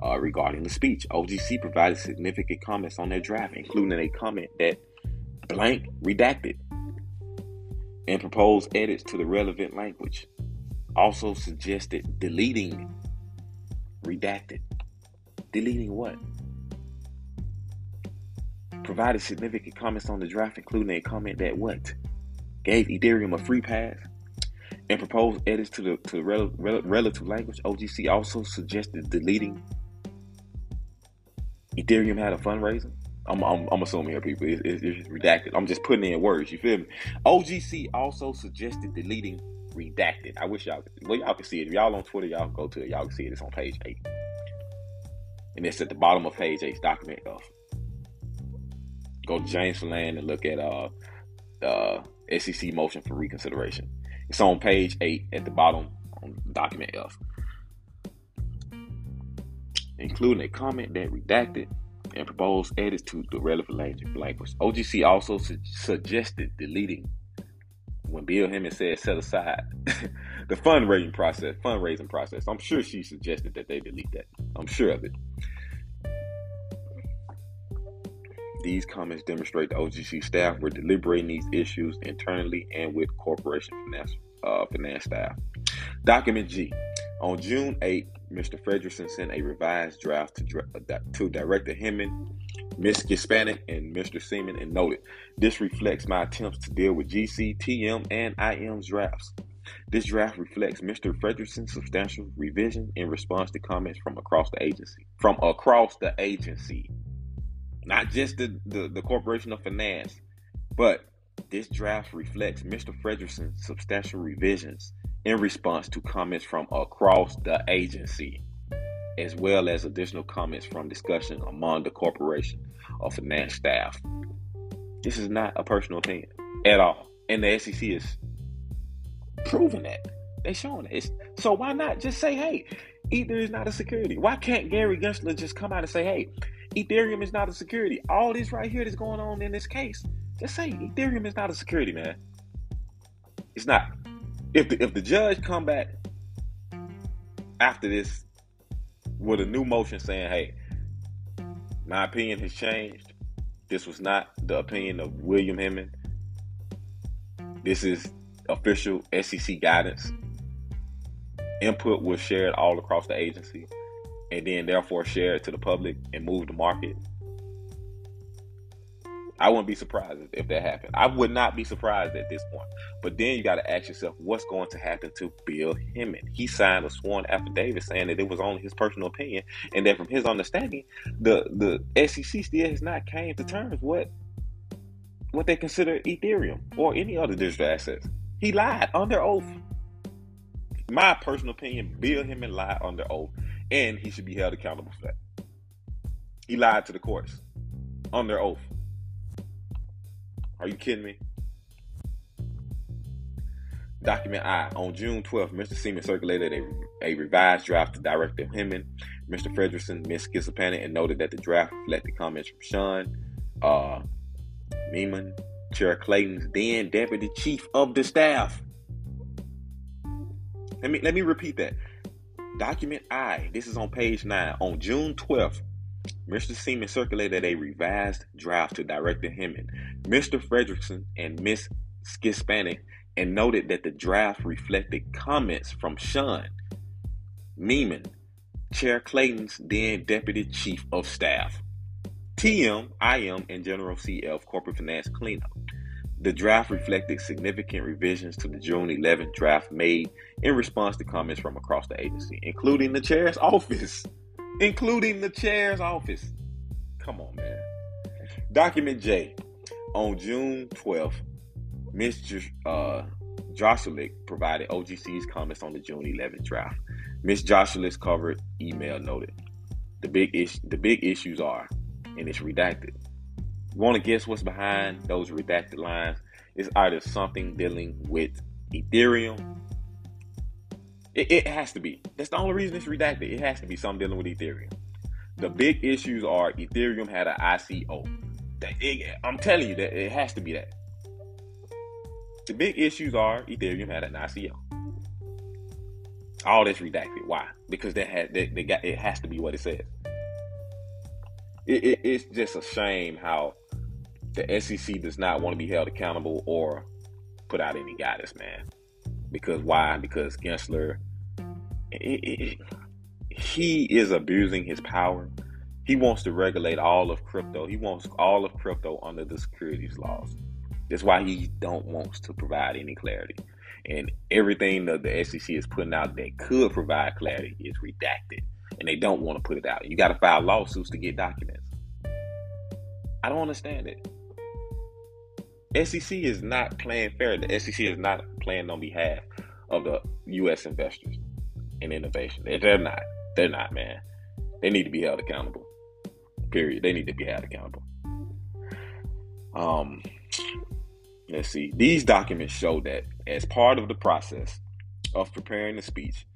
uh, regarding the speech. OGC provided significant comments on their draft, including a comment that blank redacted and proposed edits to the relevant language. Also suggested deleting redacted. Deleting what? Provided significant comments on the draft, including a comment that what? Gave Ethereum a free pass and proposed edits to the to the rel- rel- relative language. OGC also suggested deleting Ethereum had a fundraiser. I'm, I'm, I'm assuming here, people. It's, it's, it's, redacted. I'm just putting in words. You feel me? OGC also suggested deleting redacted. I wish y'all could. Well, y'all can see it. If y'all on Twitter, y'all go to it. Y'all can see it. It's on page eight, and it's at the bottom of page eight. Document F. Go to James Filan and look at uh the SEC motion for reconsideration. It's on page eight at the bottom on document F including a comment that redacted and proposed edits to the relevant language. OGC also su- suggested deleting when Bill Hemmons said set aside the fundraising process. Fundraising process. I'm sure she suggested that they delete that. I'm sure of it. These comments demonstrate the OGC staff were deliberating these issues internally and with corporation finance, uh, finance staff. Document G. On June 8, Mr. Frederickson sent a revised draft to, uh, to Director Hinman, Ms. Szczepanik, and Mr. Seaman and noted, This reflects my attempts to deal with GC, TM, and IM's drafts. This draft reflects Mr. Frederickson's substantial revision in response to comments from across the agency. From across the agency. Not just the, the, the Corporation of Finance, but this draft reflects Mr. Frederickson's substantial revisions in response to comments from across the agency, as well as additional comments from discussion among the corporation or finance staff. This is not a personal opinion at all. And the SEC is proving that. They showing it. so why not just say, hey, Ether is not a security? Why can't Gary Gensler just come out and say, hey, Ethereum is not a security? All this right here that's going on in this case, just say Ethereum is not a security, man. It's not if the, if the judge come back after this with a new motion saying, "Hey, my opinion has changed. This was not the opinion of William Hinman. This is official SEC guidance. Input was shared all across the agency, and then therefore shared to the public and moved the market." I wouldn't be surprised if that happened. I would not be surprised at this point. But then you got to ask yourself, what's going to happen to Bill Hinman? He signed a sworn affidavit saying that it was only his personal opinion, and that from his understanding, the the SEC still has not came to terms with what they consider Ethereum or any other digital assets. He lied under oath. My personal opinion, Bill Hinman lied under oath, and he should be held accountable for that. He lied to the courts under oath. Are you kidding me? Document I. On June 12th, Mr. Seaman circulated a, a revised draft to Director Hinman, Mr. Frederickson, Ms. Szczepanik, and noted that the draft reflected comments from Sean, uh, Chair Clayton's then Deputy Chief of the Staff. Let me let me repeat that. Document I. This is on page nine. On June 12th, Mr. Seaman circulated a revised draft to Director Hinman, Mr. Fredrickson, and Ms. Szczepanik, and noted that the draft reflected comments from Sean Memon, Chair Clayton's then Deputy Chief of Staff, TM, IM, and General CF Corporate Finance Cleanup. The draft reflected significant revisions to the June 11th draft made in response to comments from across the agency, including the chair's office. Including the chair's office. Come on, man. Document J. On June 12th, Ms. J- uh, Jarsulic provided OGC's comments on the June 11th draft. Ms. Jarsulic's covered email noted the big issue the big issues are, and it's redacted. Want to guess what's behind those redacted lines? It's either something dealing with Ethereum. It, it has to be. That's the only reason it's redacted. It has to be something dealing with Ethereum. The mm-hmm. big issues are Ethereum had an ICO. It, I'm telling you that it has to be that. The big issues are Ethereum had an ICO. All that's redacted. Why? Because that had they, they got it has to be what it says. It, it, it's just a shame how the SEC does not want to be held accountable or put out any guidance, man. Because why? Because Gensler, he is abusing his power. He wants to regulate all of crypto. He wants all of crypto under the securities laws. That's why he don't wants to provide any clarity. And everything that the SEC is putting out that could provide clarity is redacted. And they don't want to put it out. You got to file lawsuits to get documents. I don't understand it. SEC is not playing fair. The SEC is not playing on behalf of the U.S. investors in innovation. They're not. They're not, man. They need to be held accountable. Period. They need to be held accountable. Um, let's see. These documents show that as part of the process of preparing the speech,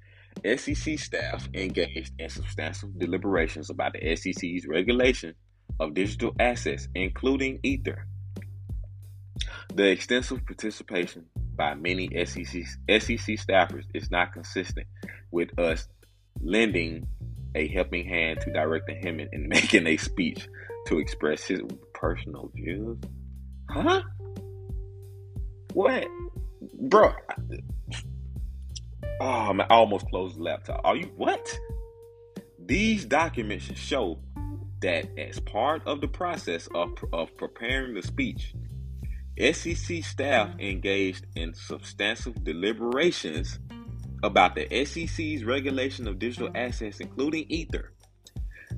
SEC staff engaged in substantial deliberations about the SEC's regulation of digital assets, including Ether. The extensive participation by many SEC, SEC staffers is not consistent with us lending a helping hand to Director Hinman in making a speech to express his personal views. Huh? What? Bro. Oh, I almost closed the laptop. Are you what? These documents show that as part of the process of, of preparing the speech, SEC staff mm-hmm. engaged in substantive deliberations about the SEC's regulation of digital mm-hmm. assets, including Ether.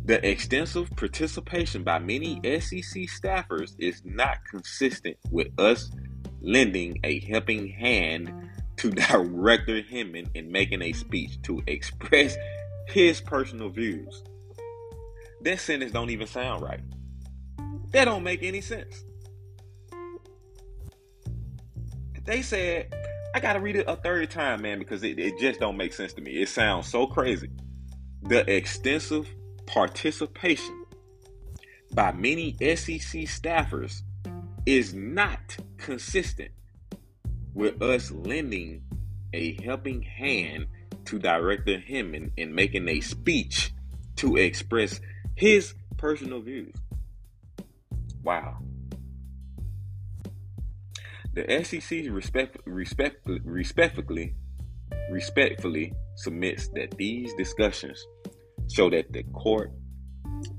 The extensive participation by many SEC staffers is not consistent with us lending a helping hand mm-hmm. to Director Hinman in making a speech to express his personal views. That sentence don't even sound right. That don't make any sense. They said, I gotta read it a third time, man, because it, it just don't make sense to me. It sounds so crazy. The extensive participation by many SEC staffers is not consistent with us lending a helping hand to Director Hinman in making a speech to express his personal views. Wow. The SEC respect, respect, respectfully, respectfully submits that these discussions show that the court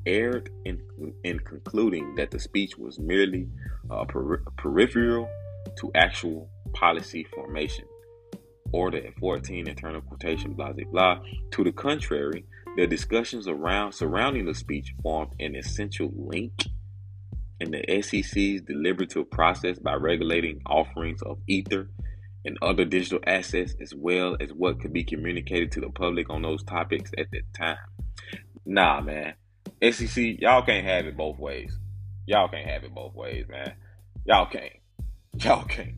erred in, in concluding that the speech was merely uh, per- peripheral to actual policy formation. Order at 14, internal quotation, blah, blah, blah. To the contrary, the discussions around surrounding the speech formed an essential link in the SEC's deliberative process by regulating offerings of Ether and other digital assets, as well as what could be communicated to the public on those topics at that time. Nah, man. SEC, y'all can't have it both ways. Y'all can't have it both ways, man. Y'all can't. Y'all can't.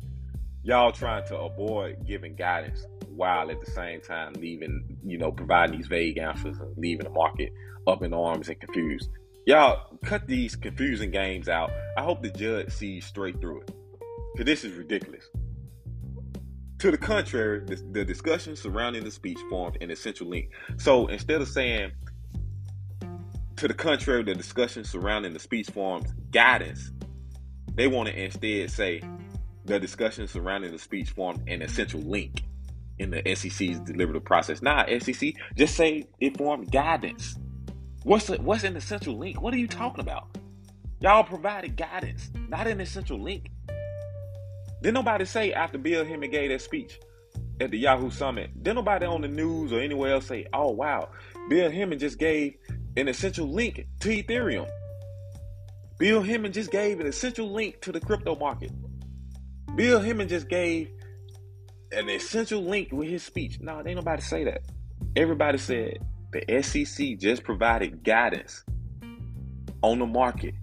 Y'all trying to avoid giving guidance while at the same time leaving, you know, providing these vague answers and leaving the market up in arms and confused. Y'all cut these confusing games out. I hope the judge sees straight through it. Because this is ridiculous. To the contrary, the, the discussion surrounding the speech formed an essential link. So instead of saying, to the contrary, the discussion surrounding the speech forms guidance, they want to instead say the discussion surrounding the speech formed an essential link in the SEC's deliberative process. Nah, SEC, just say it formed guidance. What's the, what's an essential link? What are you talking about? Y'all provided guidance, not an essential link. Did nobody say after Bill Hinman gave that speech at the Yahoo Summit, did nobody on the news or anywhere else say, oh wow, Bill Hinman just gave an essential link to Ethereum. Bill Hinman just gave an essential link to the crypto market. Bill Hinman just gave an essential link with his speech. No, ain't nobody say that. Everybody said the SEC just provided guidance on the market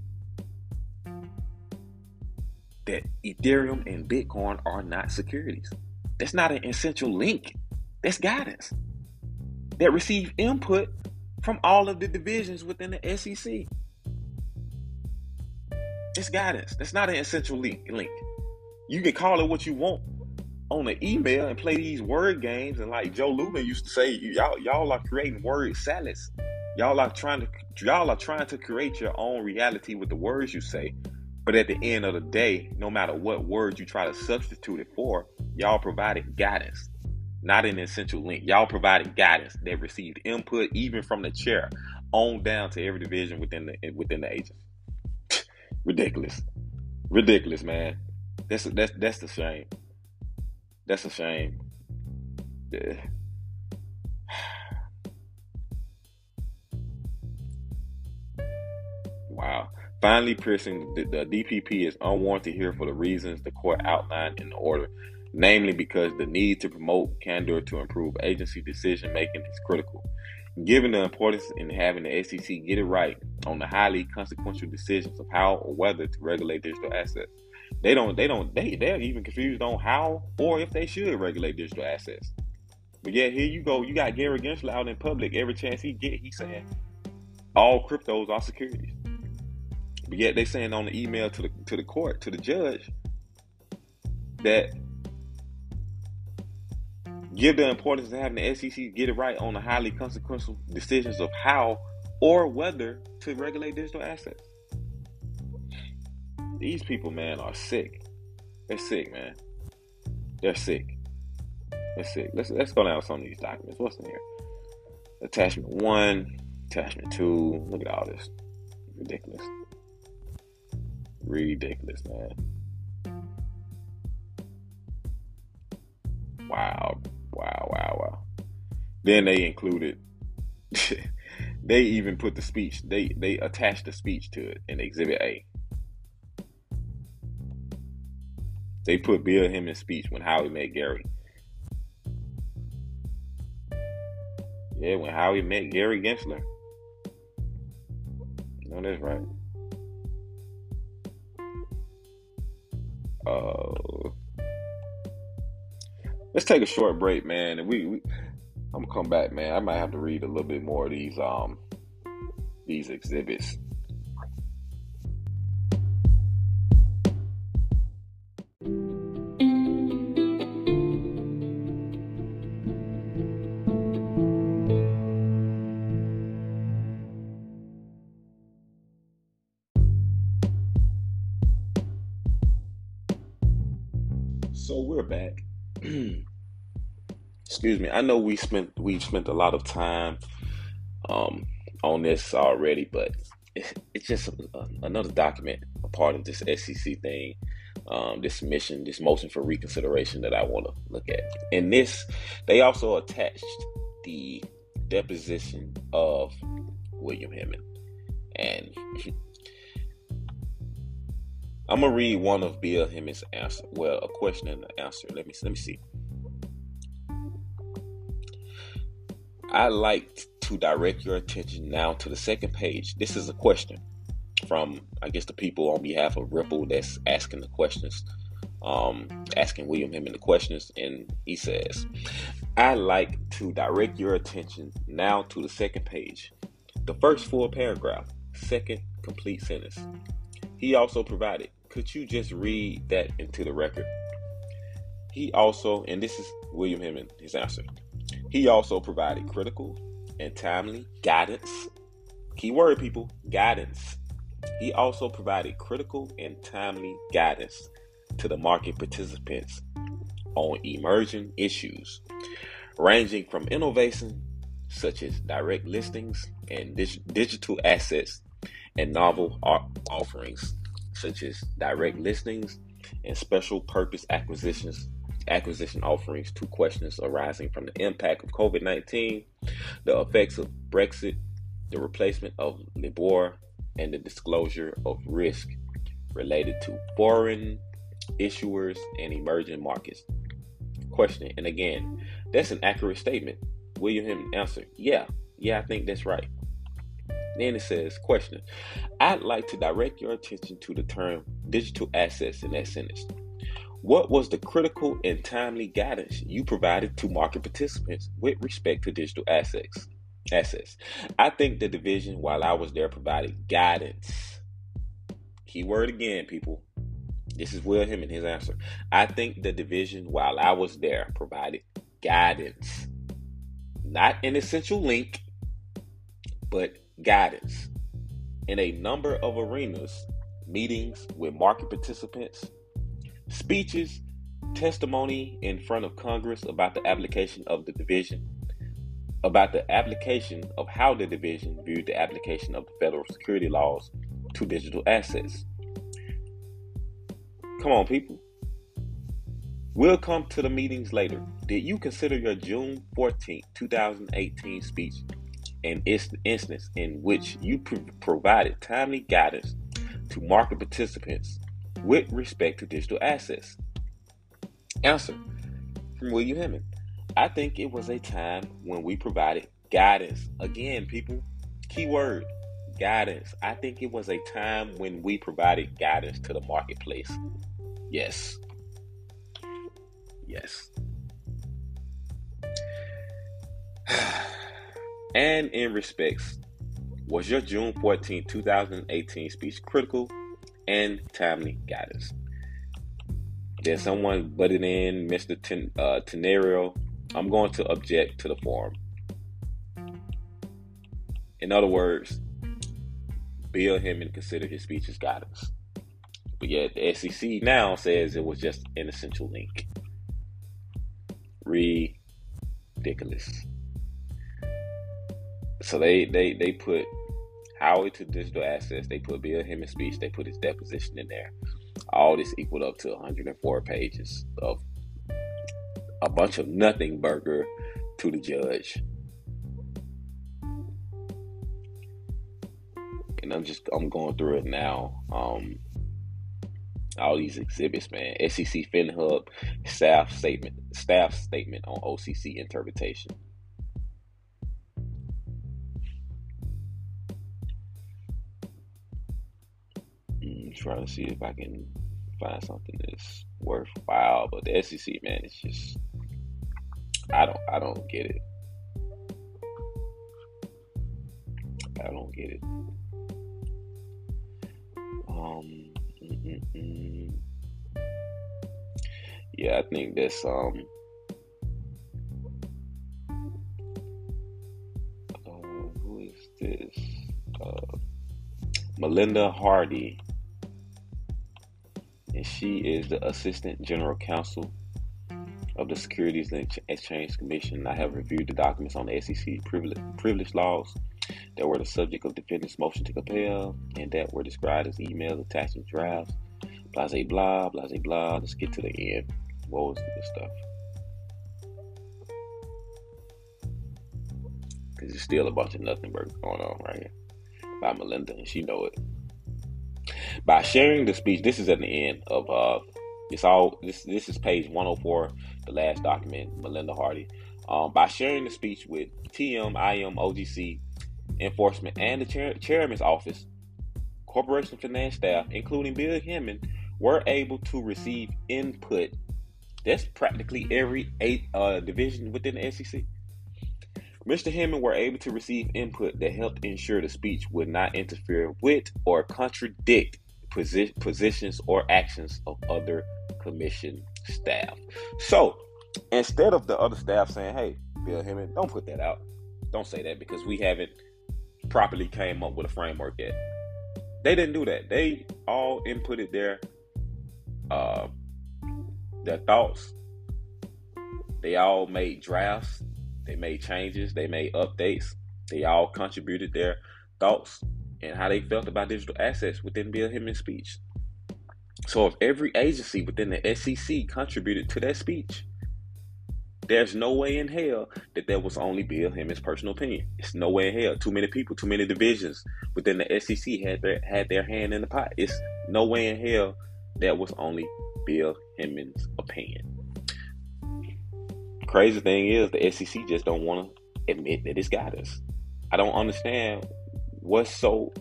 that Ethereum and Bitcoin are not securities. That's not an essential link. That's guidance that receive input from all of the divisions within the SEC. It's guidance. That's not an essential link. Link. You can call it what you want on an email and play these word games. And like Joe Lubin used to say, y'all y'all are creating word salads. Y'all are trying to y'all are trying to create your own reality with the words you say. But at the end of the day, no matter what words you try to substitute it for, y'all provided guidance, not an essential link. Y'all provided guidance that received input even from the chair on down to every division within the within the agency. Ridiculous. Ridiculous, man. That's that's that's the shame. That's a shame. Yeah. wow. Finally, piercing the, the DPP is unwarranted here for the reasons the court outlined in the order, namely because the need to promote candor to improve agency decision making is critical. Given the importance in having the SEC get it right on the highly consequential decisions of how or whether to regulate digital assets, they don't. They don't. They they're even confused on how or if they should regulate digital assets. But yet here you go. You got Gary Gensler out in public every chance he get. He's saying all cryptos are securities. But yet they saying on the email to the to the court to the judge that give the importance of having the SEC get it right on the highly consequential decisions of how or whether to regulate digital assets. These people, man, are sick. They're sick, man. They're sick. They're sick. Let's let's go down some of these documents. What's in here? Attachment one, attachment two. Look at all this. Ridiculous. Ridiculous, man. Wow. Wow, wow, wow. Then they included they even put the speech, they they attached the speech to it in exhibit A. They put Bill Hinman's speech when Howey met Gary. Yeah, when Howey met Gary Gensler. No, that's right. Uh, let's take a short break, man, and we, we I'm gonna come back, man. I might have to read a little bit more of these um these exhibits. Excuse me. I know we spent we've spent a lot of time um, on this already, but it, it's just a, another document, a part of this SEC thing, um, this mission, this motion for reconsideration that I want to look at. And this, they also attached the deposition of William Hinman, and I'm gonna read one of Bill Hinman's answer. Well, a question and an answer. Let me let me see. I like to direct your attention now to the second page. This is a question from, I guess, the people on behalf of Ripple that's asking the questions, um, asking William Hinman the questions. And he says, I like to direct your attention now to the second page. The first full paragraph, second complete sentence. He also provided, could you just read that into the record? He also, and this is William Hinman, his answer. He also provided critical and timely guidance. Keyword, people, guidance. He also provided critical and timely guidance to the market participants on emerging issues, ranging from innovation such as direct listings and dig- digital assets and novel offerings such as direct listings and special purpose acquisitions acquisition offerings to questions arising from the impact of COVID 19, the effects of Brexit, the replacement of LIBOR, and the disclosure of risk related to foreign issuers and emerging markets. Question, and again, that's an accurate statement. William Him answer, yeah, yeah, I think that's right. Then it says, question, I'd like to direct your attention to the term digital assets in that sentence. What was the critical and timely guidance you provided to market participants with respect to digital assets? Assets. I think the division, while I was there, provided guidance. Keyword again, people. This is Will Hinman his answer. I think the division, while I was there, provided guidance. Not an essential link, but guidance. In a number of arenas, meetings with market participants, speeches, testimony in front of Congress about the application of the division, about the application of how the division viewed the application of the federal security laws to digital assets. Come on, people. We'll come to the meetings later. Did you consider your June 14, 2018 speech an instance in which you provided timely guidance to market participants with respect to digital assets? Answer from William Hinman. I think it was a time when we provided guidance. Again, people, keyword guidance. I think it was a time when we provided guidance to the marketplace. Yes. Yes. and in respects, was your June 14, 2018 speech critical and timely guidance. Then someone butted in, Mr. Ten, uh, Tenreiro. I'm going to object to the form. In other words, Bill Hinman consider his speech as guidance. But yet the SEC now says it was just an essential link. Ridiculous. So they they they put Howard to digital assets. They put Bill Hinman's speech. They put his deposition in there. All this equaled up to 104 pages of a bunch of nothing burger to the judge. And I'm just I'm going through it now. Um, all these exhibits, man. SEC FinHub staff statement, staff statement on OCC interpretation. Trying to see if I can find something that's worthwhile. But the SEC, man, it's just I don't I don't get it. I don't get it. Um, yeah, I think that's um. Uh, who is this? Uh, Melinda Hardy and she is the Assistant General Counsel of the Securities and Exchange Commission. I have reviewed the documents on the SEC privilege, privilege laws that were the subject of defendant's motion to compel and that were described as emails, attachments, drafts, blah, blah, blah, blah, blah. Let's get to the end. What was this stuff? Because there's still a bunch of nothing going on right here by Melinda, and she know it. By sharing the speech, this is at the end of uh, it's all this. This is page 104, the last document, Melinda Hardy. Um, by sharing the speech with TM, IM, OGC, enforcement, and the chair, chairman's office, corporation finance staff, including Bill Hinman, were able to receive input. That's practically every eight uh, division within the SEC. Mr. Hinman were able to receive input that helped ensure the speech would not interfere with or contradict posi- positions or actions of other commission staff. So instead of the other staff saying, hey, Bill Hinman, don't put that out. Don't say that because we haven't properly came up with a framework yet. They didn't do that. They all inputted their uh, their thoughts. They all made drafts they made changes, they made updates, they all contributed their thoughts and how they felt about digital assets within Bill Hinman's speech. So if every agency within the SEC contributed to that speech, there's no way in hell that that was only Bill Hinman's personal opinion. It's no way in hell. Too many people, too many divisions within the SEC had their had their hand in the pot. It's no way in hell that was only Bill Hinman's opinion. Crazy thing is the SEC just don't want to admit that it's got us. I don't understand what's so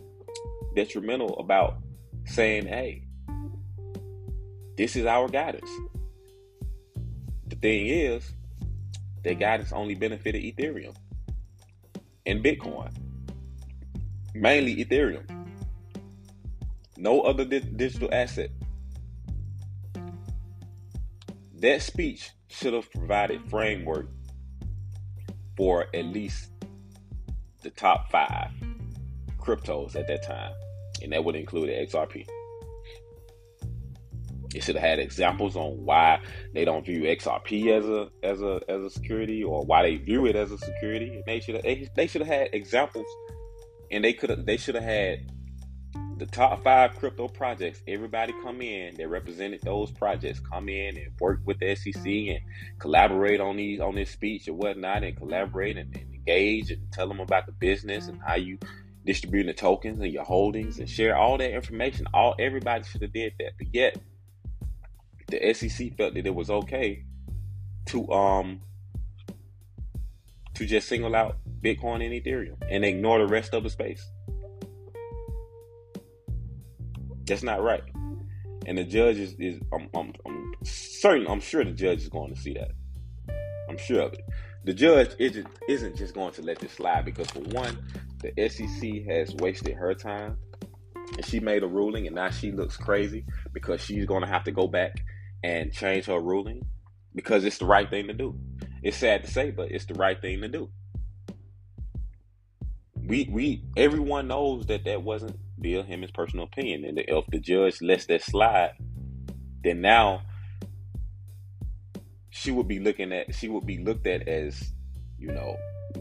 detrimental about saying, hey, this is our guidance. The thing is, their guidance only benefited Ethereum and Bitcoin, mainly Ethereum. No other di- digital asset. That speech should have provided framework for at least the top five cryptos at that time, and that would include XRP. It should have had examples on why they don't view XRP as a as a as a security or why they view it as a security. And they should have they, they should have had examples, and they could have they should have had the top five crypto projects. Everybody come in that represented those projects come in and work with the SEC and collaborate on these on this speech or whatnot, and collaborate and, and engage and tell them about the business and how you distributing the tokens and your holdings and share all that information. All everybody should have did that, but yet the SEC felt that it was okay to um to just single out Bitcoin and Ethereum and ignore the rest of the space. That's not right. And the judge is, is I'm, I'm, I'm certain, I'm sure the judge is going to see that. I'm sure of it. The judge isn't, isn't just going to let this slide because, for one, the SEC has wasted her time and she made a ruling and now she looks crazy because she's going to have to go back and change her ruling because it's the right thing to do. It's sad to say, but it's the right thing to do. We we everyone knows that that wasn't Bill Hinman's personal opinion, and if the judge lets that slide, then now she would be looking at she would be looked at as you know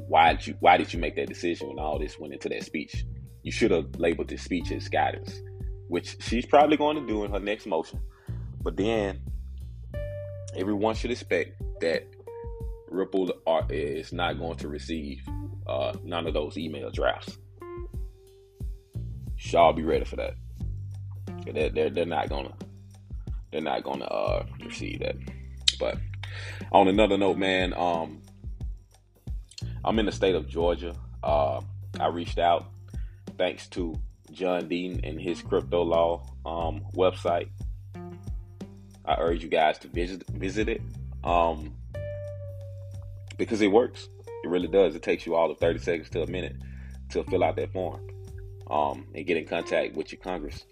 why did you why did you make that decision when all this went into that speech? You should have labeled this speech as guidance, which she's probably going to do in her next motion. But then everyone should expect that Ripple is not going to receive uh, none of those email drafts. Y'all be ready for that. They're, they're, they're not gonna they're not gonna uh, receive that. But on another note, man, um, I'm in the state of Georgia. Uh, I reached out thanks to John Deaton and his crypto law um, website. I urge you guys to visit visit it um, because it works. It really does. It takes you all of 30 seconds to a minute to fill out that form um, and get in contact with your Congress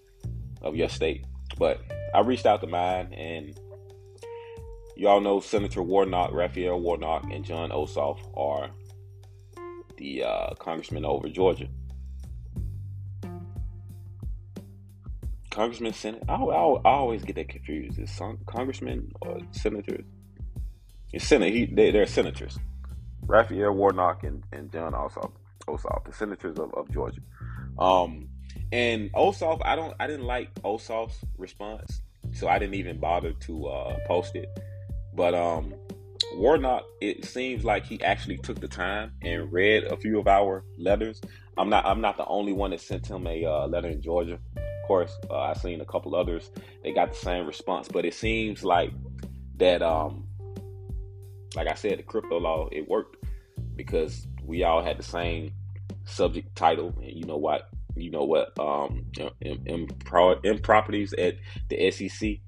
of your state. But I reached out to mine, and y'all know Senator Warnock, Raphael Warnock, and Jon Ossoff are the uh, congressmen over Georgia. Congressman, Senate. I, I, I, always get that confused. Is Congressman or senators? It's senate. He, they, they're senators. Raphael Warnock and, and Jon Ossoff, Ossoff, the senators of, of Georgia. Um, and Ossoff, I don't, I didn't like Ossoff's response, so I didn't even bother to uh, post it. But um, Warnock, it seems like he actually took the time and read a few of our letters. I'm not, I'm not the only one that sent him a uh, letter in Georgia. Of course, uh, I've seen a couple others. They got the same response, but it seems like that, um, like I said, the crypto law it worked because we all had the same subject title, and you know what, you know what, um, improperties at the SEC,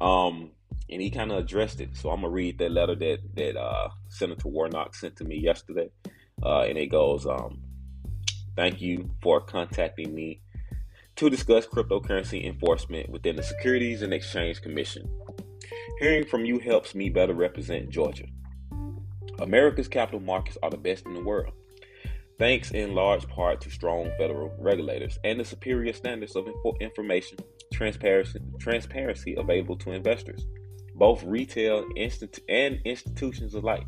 um, and he kind of addressed it. So I'm gonna read that letter that that uh, Senator Warnock sent to me yesterday, uh, and it goes, um, "Thank you for contacting me." To discuss cryptocurrency enforcement within the Securities and Exchange Commission. Hearing from you helps me better represent Georgia. America's capital markets are the best in the world, thanks in large part to strong federal regulators and the superior standards of information transparency, transparency available to investors, both retail and institutions alike.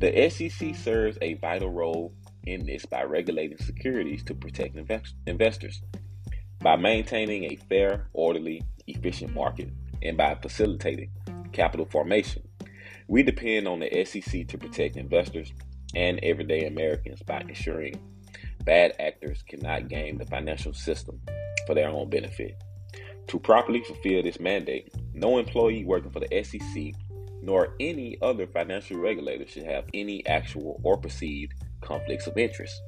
The SEC serves a vital role in this by regulating securities to protect investors. By maintaining a fair, orderly, efficient market and by facilitating capital formation. We depend on the SEC to protect investors and everyday Americans by mm-hmm. ensuring bad actors cannot game the financial system for their own benefit. To properly fulfill this mandate, no employee working for the SEC nor any other financial regulator should have any actual or perceived conflicts of interest.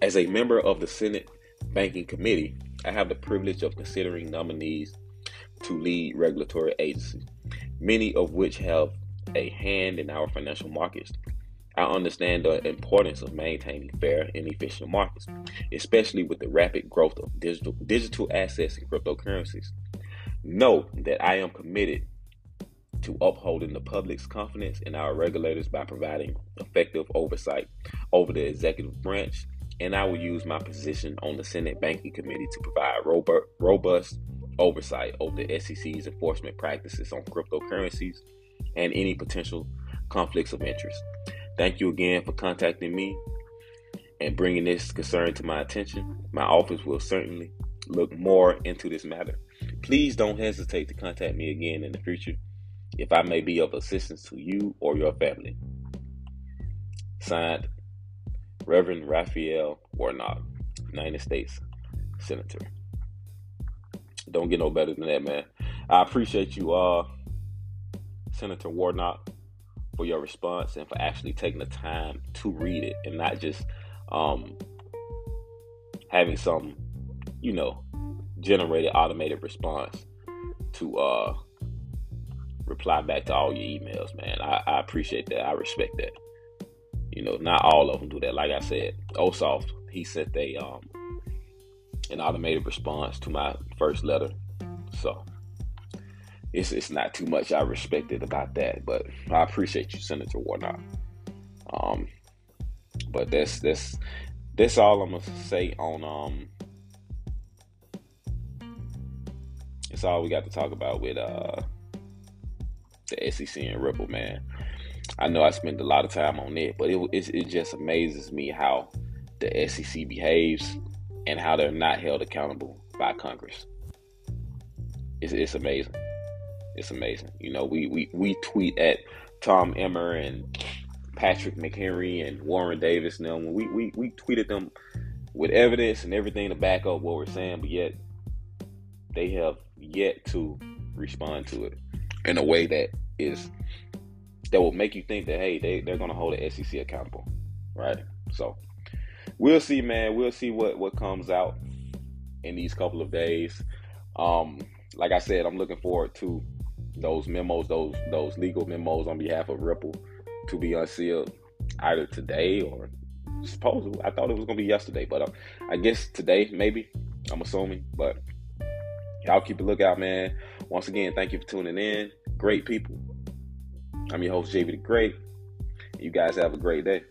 As a member of the Senate Banking Committee, I have the privilege of considering nominees to lead regulatory agencies, many of which have a hand in our financial markets. I understand the importance of maintaining fair and efficient markets, especially with the rapid growth of digital digital assets and cryptocurrencies. Know that I am committed to upholding the public's confidence in our regulators by providing effective oversight over the executive branch, and I will use my position on the Senate Banking Committee to provide robust oversight over the SEC's enforcement practices on cryptocurrencies and any potential conflicts of interest. Thank you again for contacting me and bringing this concern to my attention. My office will certainly look more into this matter. Please don't hesitate to contact me again in the future if I may be of assistance to you or your family. Signed, Reverend Raphael Warnock, United States Senator. Don't get no better than that, man. I appreciate you, uh, Senator Warnock, for your response and for actually taking the time to read it and not just um, having some, you know, generated automated response to uh, reply back to all your emails, man. I, I appreciate that. I respect that. You know, not all of them do that. Like I said, Ossoff, he sent a um an automated response to my first letter. So it's it's not too much I respected about that, but I appreciate you, Senator Warnock. Um, but that's that's that's all I'm gonna say on um. It's all we got to talk about with uh the SEC and Ripple, man. I know I spent a lot of time on it, but it, it, it just amazes me how the SEC behaves and how they're not held accountable by Congress. It's, it's amazing. It's amazing. You know, we, we, we tweet at Tom Emmer and Patrick McHenry and Warren Davis and them. We, we, we tweeted them with evidence and everything to back up what we're saying, but yet they have yet to respond to it in a way that is that will make you think that hey, they they're gonna hold the SEC accountable, right? So we'll see, man. We'll see what what comes out in these couple of days. Um, like I said, I'm looking forward to those memos, those those legal memos on behalf of Ripple to be unsealed either today or supposedly. I thought it was gonna be yesterday, but uh, I guess today maybe. I'm assuming, but y'all keep a lookout, man. Once again, thank you for tuning in. Great people. I'm your host, JV the Great. You guys have a great day.